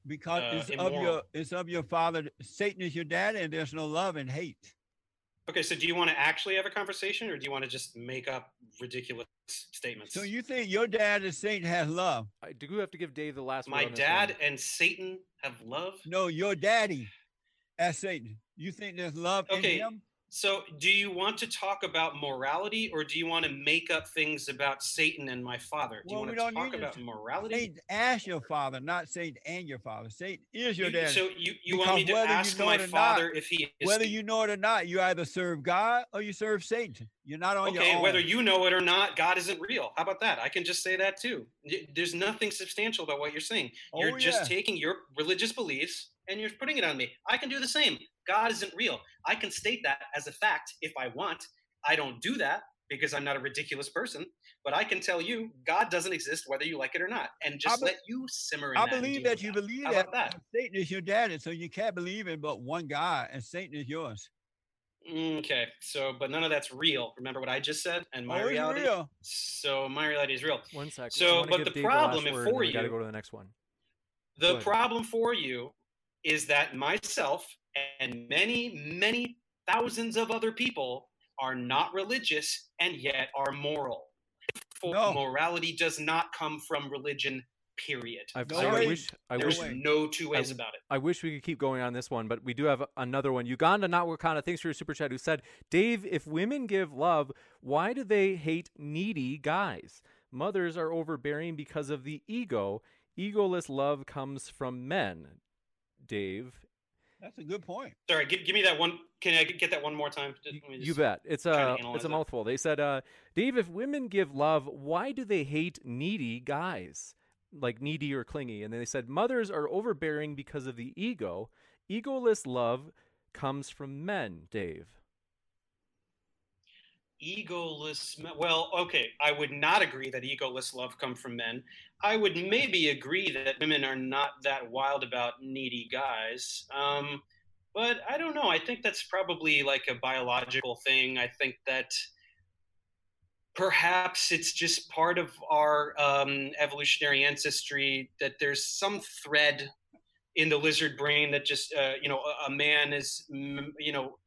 because uh, it's of your it's of your father. Satan is your daddy, and there's no love and hate. Okay, so do you want to actually have a conversation, or do you want to just make up ridiculous statements? So you think your dad and Satan has love? I do have to give Dave the last word. My on dad one. and Satan have love. No, your daddy as Satan. You think there's love Okay, in him? So, do you want to talk about morality, or do you want to make up things about Satan and my father? Do Well, you want to talk need to about morality? Satan as your father, not Satan and your father. Satan is your You- daddy. so you, you want me to whether you ask know my or not, father if he is Whether you know it or not, you either serve God or you serve Satan. You're not on your okay? own. Whether you know it or not, God isn't real. How about that? I can just say that too. There's nothing substantial about what you're saying. You're Oh, just yeah. taking your religious beliefs and you're putting it on me. I can do the same. God isn't real. I can state that as a fact if I want. I don't do that because I'm not a ridiculous person, but I can tell you God doesn't exist whether you like it or not, and just be- let you simmer in I that believe that with you believe that, that? Satan is your daddy, so you can't believe in but one God, and Satan is yours. Mm, okay, so but none of that's real. Remember what I just said, and my oh, reality. real. So my reality is real. One sec. I So, but the Dave problem word, for and then we got to go to the next one. The problem for you is that myself and many, many thousands of other people are not religious and yet are moral. For No. morality does not come from religion. Period. I've, No I way. wish. I There's wish. no two ways I- about it. I wish we could keep going on this one, but we do have another one. Uganda, not Wakanda. Thanks for your super chat. Who said, Dave, if women give love, why do they hate needy guys? Mothers are overbearing because of the ego. Egoless love comes from men. Dave, That's a good point. Sorry, give, give me that one. Can I get that one more time? Just- let me You bet. It's a it's a it. mouthful. They said, uh, Dave, if women give love, why do they hate needy guys? Like needy or clingy. And then they said mothers are overbearing because of the ego. Egoless love comes from men, Dave. Egoless well okay i would not agree that egoless love come from men. I would maybe agree that women are not that wild about needy guys um, but i don't know. I think that's probably like a biological thing. I think that perhaps it's just part of our um, evolutionary ancestry that there's some thread in the lizard brain that just uh, you know a, a man is you know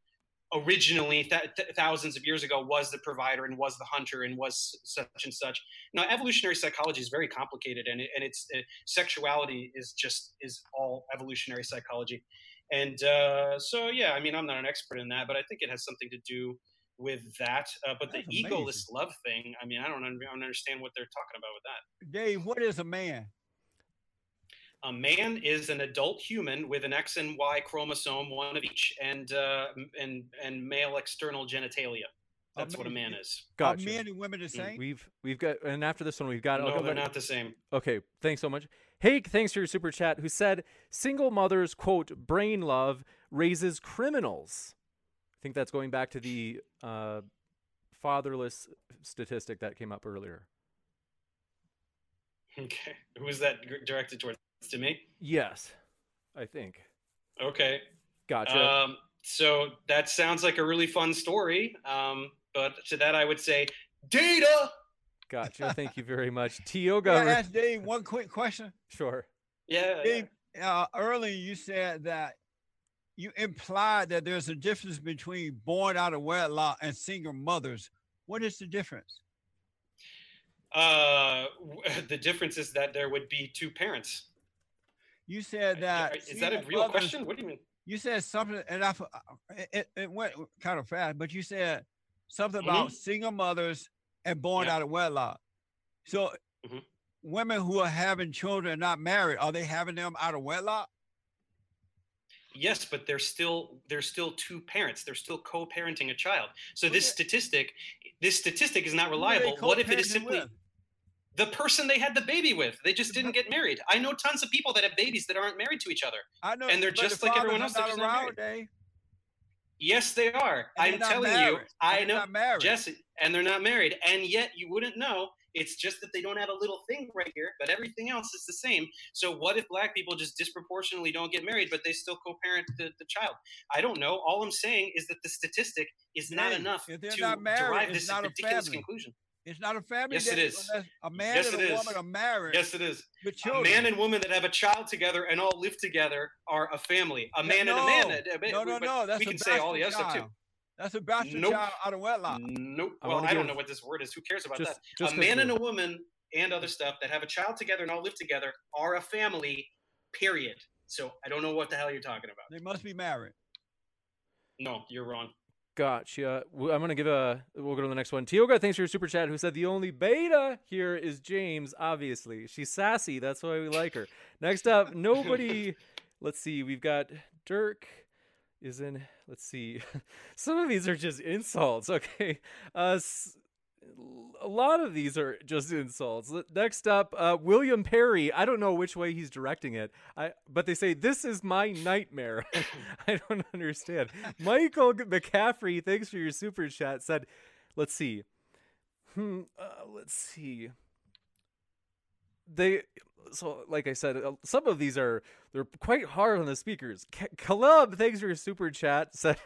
originally th- th- thousands of years ago was the provider and was the hunter and was such and such now evolutionary psychology is very complicated and, it, and it's uh, sexuality is just is all evolutionary psychology and uh, so yeah i mean i'm not an expert in that but i think it has something to do with that uh, but the That's amazing. egoless love thing i mean I don't, I don't understand what they're talking about with that Dave, what is a man? A man is an adult human with an X and Y chromosome, one of each, and uh, and and male external genitalia. That's what a man Amazing. is. Gotcha. Men and women are the same? We've we've got and after this one we've got No, go they're not the same. Okay, thanks so much. Hake, thanks for your super chat, who said single mothers, quote, brain love raises criminals. I think that's going back to the uh, fatherless statistic that came up earlier. Okay, who is that directed towards? To me. Yes, I think. Okay. Gotcha. Um, so that sounds like a really fun story. Um, but to that, I would say data. gotcha. Thank you very much. Can I Tioga. ask Dave one quick question? Sure. Yeah. yeah. Uh, earlier you said that you implied that there's a difference between born out of wedlock and single mothers. What is the difference? Uh, the difference is that there would be two parents. You said that. is that a real question? What do you mean? You said something, and I it- it, went kind of fast, but you said something Mm-hmm. about single mothers and born Yeah. out of wedlock. So, Mhm. women who are having children and not married, are they having them out of wedlock? Yes, but they're still they're still two parents. They're still co-parenting a child. So this statistic, this statistic is not Who are they reliable. What if it is simply with? The person they had the baby with? They just didn't get married. I know tons of people that have babies that aren't married to each other. I know, and they're but the just like everyone else, they're Not just around, Dave. Yes, they are. and I'm telling you, married, and I know married. Jesse, and they're not married, and yet you wouldn't know. It's just that they don't have a little thing right here, but everything else is the same. So what if black people just disproportionately don't get married, but they still co-parent the, the child? I don't know. All I'm saying is that the statistic is not Dave, enough to not married, derive this ridiculous family. conclusion. It's not a family. Yes, it Dave, is. unless A man Yes, and it a is. woman are married Yes, it is. with A man and woman that have a child together and all live together are a family. A Yeah, man and a no. man. uh, no, no, but no. That's we can say all the other bastard stuff too. That's a bastard Nope. child out of wedlock. Nope. I Well, wanna I don't know what this word is. Who cares about Just, that? just a 'cause man and a woman and other stuff that have a child together and all live together are a family. Period. So I don't know what the hell you're talking about. They must be married. No, you're wrong. Gotcha. I'm gonna give a. We'll go to the next one. Tioga, thanks for your super chat. Who said the only beta here is James? Obviously, she's sassy. That's why we like her. Next up, nobody. let's see. We've got Dirk. Is in. Let's see. Some of these are just insults. Okay. Uh, a lot of these are just insults. Next up, uh, William Perry. I don't know which way he's directing it. I but they say this is my nightmare. I don't understand. Michael McCaffrey, thanks for your super chat. Said, let's see. Hmm. Uh, let's see. They so like I said, uh, some of these are they're quite hard on the speakers. K- Caleb, thanks for your super chat. Said,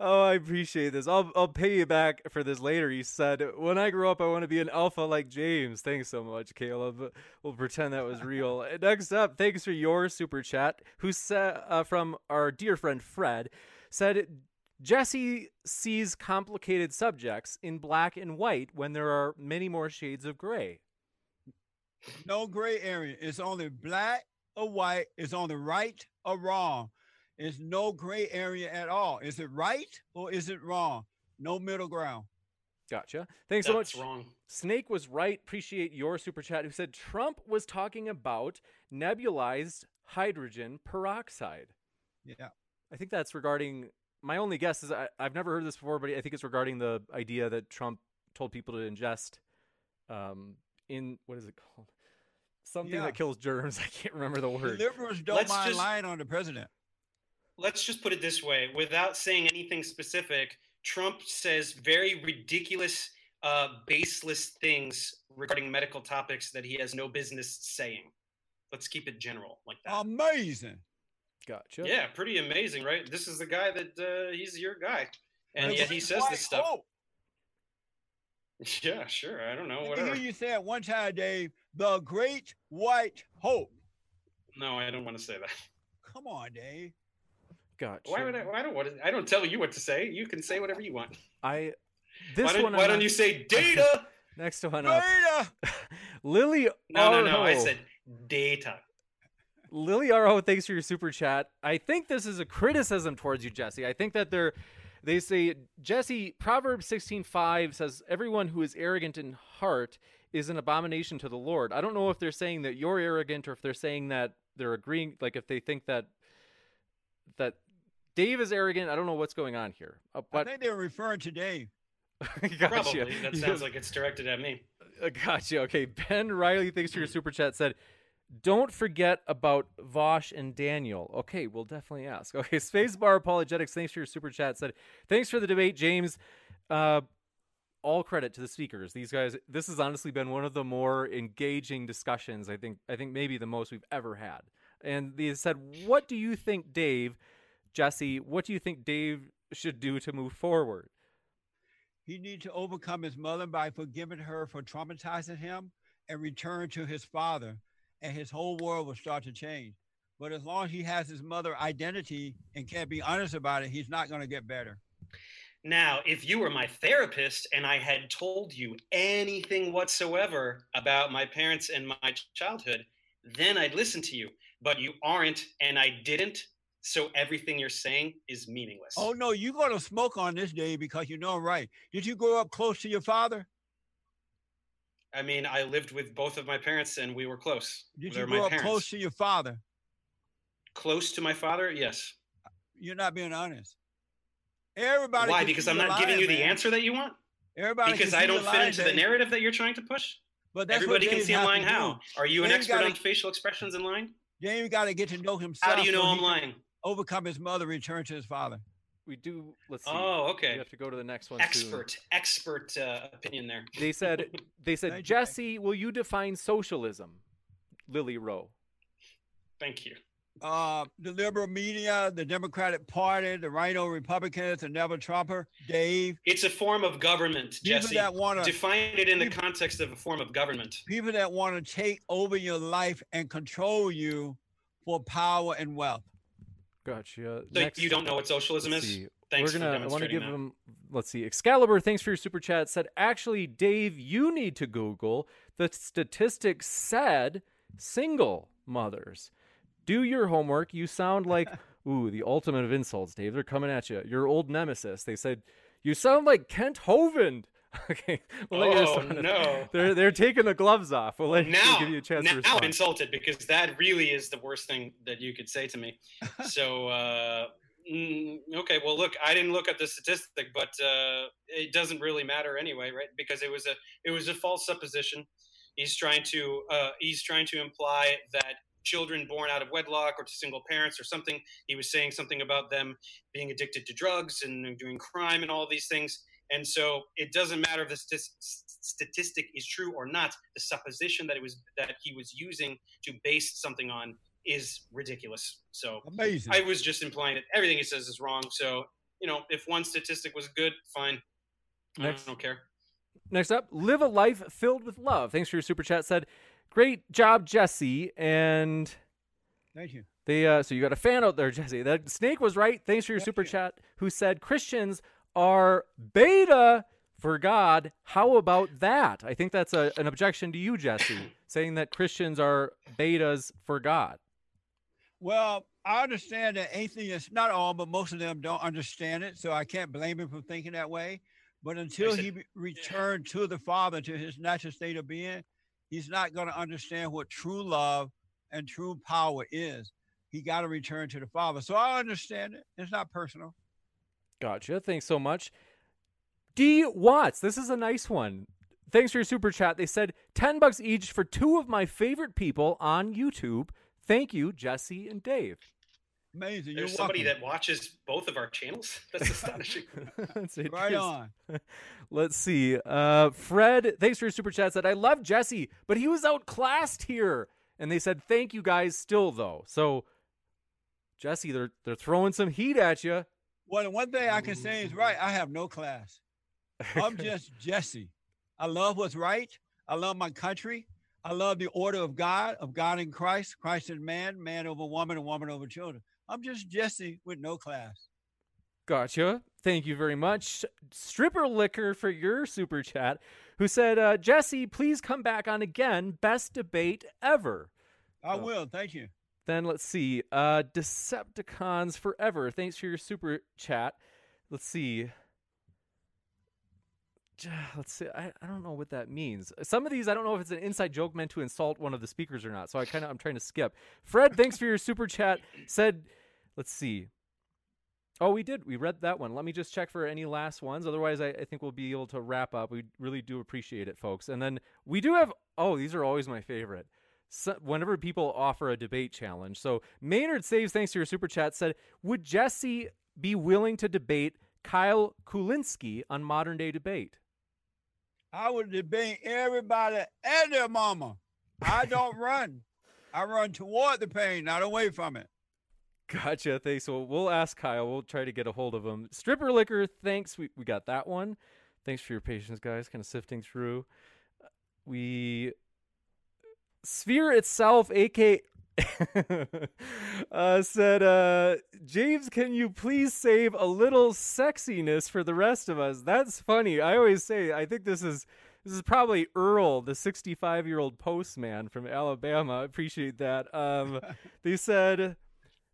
"Oh, I appreciate this. I'll I'll pay you back for this later." He said, "When I grow up, I want to be an alpha like James." Thanks so much, Caleb. We'll pretend that was real. Next up, thanks for your super chat. Who said uh, from our dear friend Fred said. Jesse sees complicated subjects in black and white when there are many more shades of gray. No gray area. It's only black or white. It's only right or wrong. It's no gray area at all. Is it right or is it wrong? No middle ground. Gotcha. Thanks so That's much. wrong. Snake was right. Appreciate your super chat. Who said Trump was talking about nebulized hydrogen peroxide? Yeah. I think that's regarding. My only guess is I, I've never heard this before, but I think it's regarding the idea that Trump told people to ingest, um, in what is it called? Something Yeah. that kills germs. I can't remember the The word. liberals don't Let's mind just- lying on the president. let's just put it this way without saying anything specific trump says very ridiculous uh, baseless things regarding medical topics that he has no business saying let's keep it general like that Amazing. Gotcha. yeah pretty amazing right this is the guy that uh, he's your guy and yet he says this stuff hope. Yeah sure i don't know Let me hear you say it one time, Dave. The great white hope. no i don't want to say that Come on, Dave. Gotcha. why would i, I don't want to, i don't tell you what to say you can say whatever you want I this why one? why I'm don't not- you say data next one up? Beta. Lily. no no no i said data Lily Arho, thanks for your super chat. I think this is a criticism towards you, Jesse. I think that they're they say Jesse Proverbs sixteen five says everyone who is arrogant in heart is an abomination to the Lord. I don't know if they're saying that you're arrogant or if they're saying that they're agreeing like if they think that that Dave is arrogant. I don't know what's going on here. Uh, I but think they're referring to Dave. gotcha. Probably. That sounds like it's directed at me. Uh, Gotcha. Okay. Ben Riley, thanks for your super chat, said, don't forget about Vaush and Daniel. Okay, we'll definitely ask. Okay, Spacebar Apologetics, thanks for your super chat, said, thanks for the debate, James. Uh, all credit to the speakers. These guys, this has honestly been one of the more engaging discussions. I think, I think maybe the most we've ever had. And they said, what do you think, Dave, Jesse, what do you think Dave should do to move forward? He needs to overcome his mother by forgiving her for traumatizing him and return to his father, and his whole world will start to change. But as long as he has his mother identity and can't be honest about it, he's not going to get better. Now, if you were my therapist and I had told you anything whatsoever about my parents and my childhood, then I'd listen to you. But you aren't, and I didn't. So everything you're saying is meaningless. Oh no, you're going to smoke on this day because you know I'm right. Did you grow up close to your father? I mean, I lived with both of my parents and we were close. Did They're you grow up parents. close to your father? Close to my father? Yes. You're not being honest. Everybody. Why? Because I'm not giving you lying, the answer that you want? Everybody. Because I don't fit into the narrative that you're trying to push? But Everybody can see I'm lying how? Are you an expert gotta- on facial expressions and lying? Dave got to get to know himself. How do you know so I'm lying? Overcome his mother, return to his father. We do, let's see. Oh, okay. You have to go to the next one. soon. Expert, expert uh, opinion there. They said, they said, Thank you, Jay. Jesse, will you define socialism? Lily Rowe. Thank you. Uh, the liberal media, the Democratic Party, the RINO Republicans, the Never Trumper, Dave, It's a form of government, people Jesse. that want to Define it in the context of a form of government. people that want to take over your life and control you for power and wealth. Gotcha. So Next, you don't know what socialism is? see. Thanks We're gonna. for I want to give that. him. Let's see. Excalibur, thanks for your super chat. Said actually, Dave, you need to Google the statistics. Said single mothers. Do your homework. You sound like ooh the ultimate of insults, Dave. They're coming at you. Your old nemesis. They said you sound like Kent Hovind. okay. We'll you Oh, no. They're they're taking the gloves off. We'll let now, we'll give you a chance now to I'm insulted because that really is the worst thing that you could say to me. so, uh, mm, okay, well, look, I didn't look at the statistic, but uh, it doesn't really matter anyway, right? Because it was a it was a false supposition. He's trying to uh, he's trying to imply that children born out of wedlock or to single parents or something. He was saying something about them being addicted to drugs and doing crime and all these things. And so it doesn't matter if the st- statistic is true or not. The supposition that it was that he was using to base something on is ridiculous. So Amazing. I was just implying that everything he says is wrong. So you know, if one statistic was good, fine. Next. I don't care. Next up, live a life filled with love. Thanks for your super chat. Said, great job, Jesse. And Thank you. they, uh, so you got a fan out there, Jesse. That snake was right. Thanks for your Thank super you. chat. Who said Christians are beta for God? How about that? I think that's a, an objection to you, Jesse, saying that Christians are betas for God. Well, I understand that atheists, not all, but most of them don't understand it. So I can't blame him for thinking that way. But until said- he be- returned to the Father, to his natural state of being, he's not going to understand what true love and true power is. he got to return to the Father. So I understand it. It's not personal. Gotcha. Thanks so much. D Watts, this is a nice one. Thanks for your super chat. They said 10 bucks each for two of my favorite people on YouTube. Thank you, Jesse and Dave. Amazing. There's You're somebody welcome. that watches both of our channels. That's astonishing. That's. Right on. Let's see. Uh, Fred, thanks for your super chat. Said I love Jesse, but he was outclassed here. And they said thank you guys still though. So Jesse, they're they're throwing some heat at you. Well, the one thing I can say is right. I have no class. I'm just Jesse. I love what's right. I love my country. I love the order of God, of God in Christ, Christ in man, man over woman, and woman over children. I'm just Jesse with no class. Gotcha. Thank you very much. Stripper Liquor for your super chat, who said, uh, Jesse, please come back on again. Best debate ever. I will. Thank you. Then let's see. Uh, Decepticons Forever. Thanks for your super chat. Let's see. Let's see. I, I don't know what that means. Some of these, I don't know if it's an inside joke meant to insult one of the speakers or not. So I kind of, I'm trying to skip. Fred, thanks for your super chat. Said, let's see. Oh, we did. We read that one. Let me just check for any last ones. Otherwise, I, I think we'll be able to wrap up. We really do appreciate it, folks. And then we do have. Oh, these are always my favorite. So, whenever people offer a debate challenge. So Maynard saves, thanks to your super chat, said, "Would Jesse be willing to debate Kyle Kulinski on modern day debate?" I would debate everybody and their mama. I don't run. I run toward the pain, not away from it. Gotcha. Thanks. So we'll ask Kyle. We'll try to get a hold of him. Stripper liquor. Thanks. We we got that one. Thanks for your patience, guys. Kind of sifting through. Uh, we Sphere itself, aka. uh, said, uh, James, can you please save a little sexiness for the rest of us? That's funny. I always say, I think this is this is probably Earl, the 65 year old postman from Alabama. I appreciate that. Um, they said,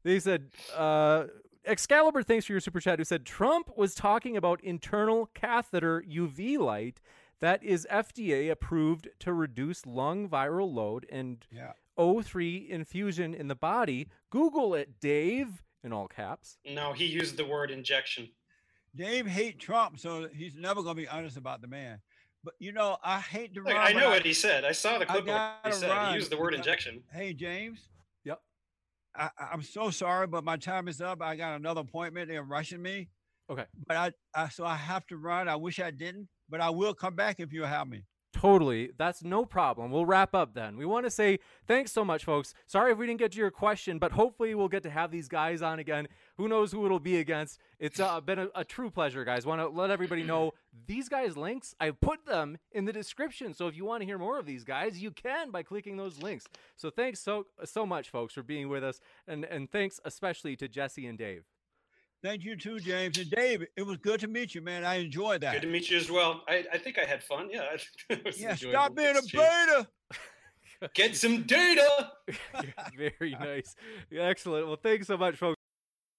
they said, uh, Excalibur, thanks for your super chat, who said Trump was talking about internal catheter UV light that is FDA approved to reduce lung viral load and Yeah. O3 infusion in the body. Google it, Dave, in all caps. no, he used the word injection. Dave hate Trump, so he's never gonna be honest about the man. But you know, I hate to Look, run. I know what he said. I saw the clip of what he said. run He used the word injection. Hey James, Yep. I, I- I'm so sorry, but my time is up. I got another appointment. They're rushing me. Okay. But I, I so I have to run. I wish I didn't, but I will come back if you have me. Totally. That's no problem. We'll wrap up then. We want to say thanks so much, folks. Sorry if we didn't get to your question, but hopefully we'll get to have these guys on again. Who knows who it'll be against? It's uh, been a, a true pleasure, guys. Want to let everybody know these guys' links. I put them in the description, so if you want to hear more of these guys, you can by clicking those links. So thanks so so much, folks, for being with us, and and thanks especially to Jesse and Dave. Thank you too, James and Dave. It was good to meet you, man. I enjoyed that. Good to meet you as well. I, I think I had fun. Yeah. it was yeah, stop being a exchange. beta. Get some data. Very nice, excellent. Well, thanks so much, folks.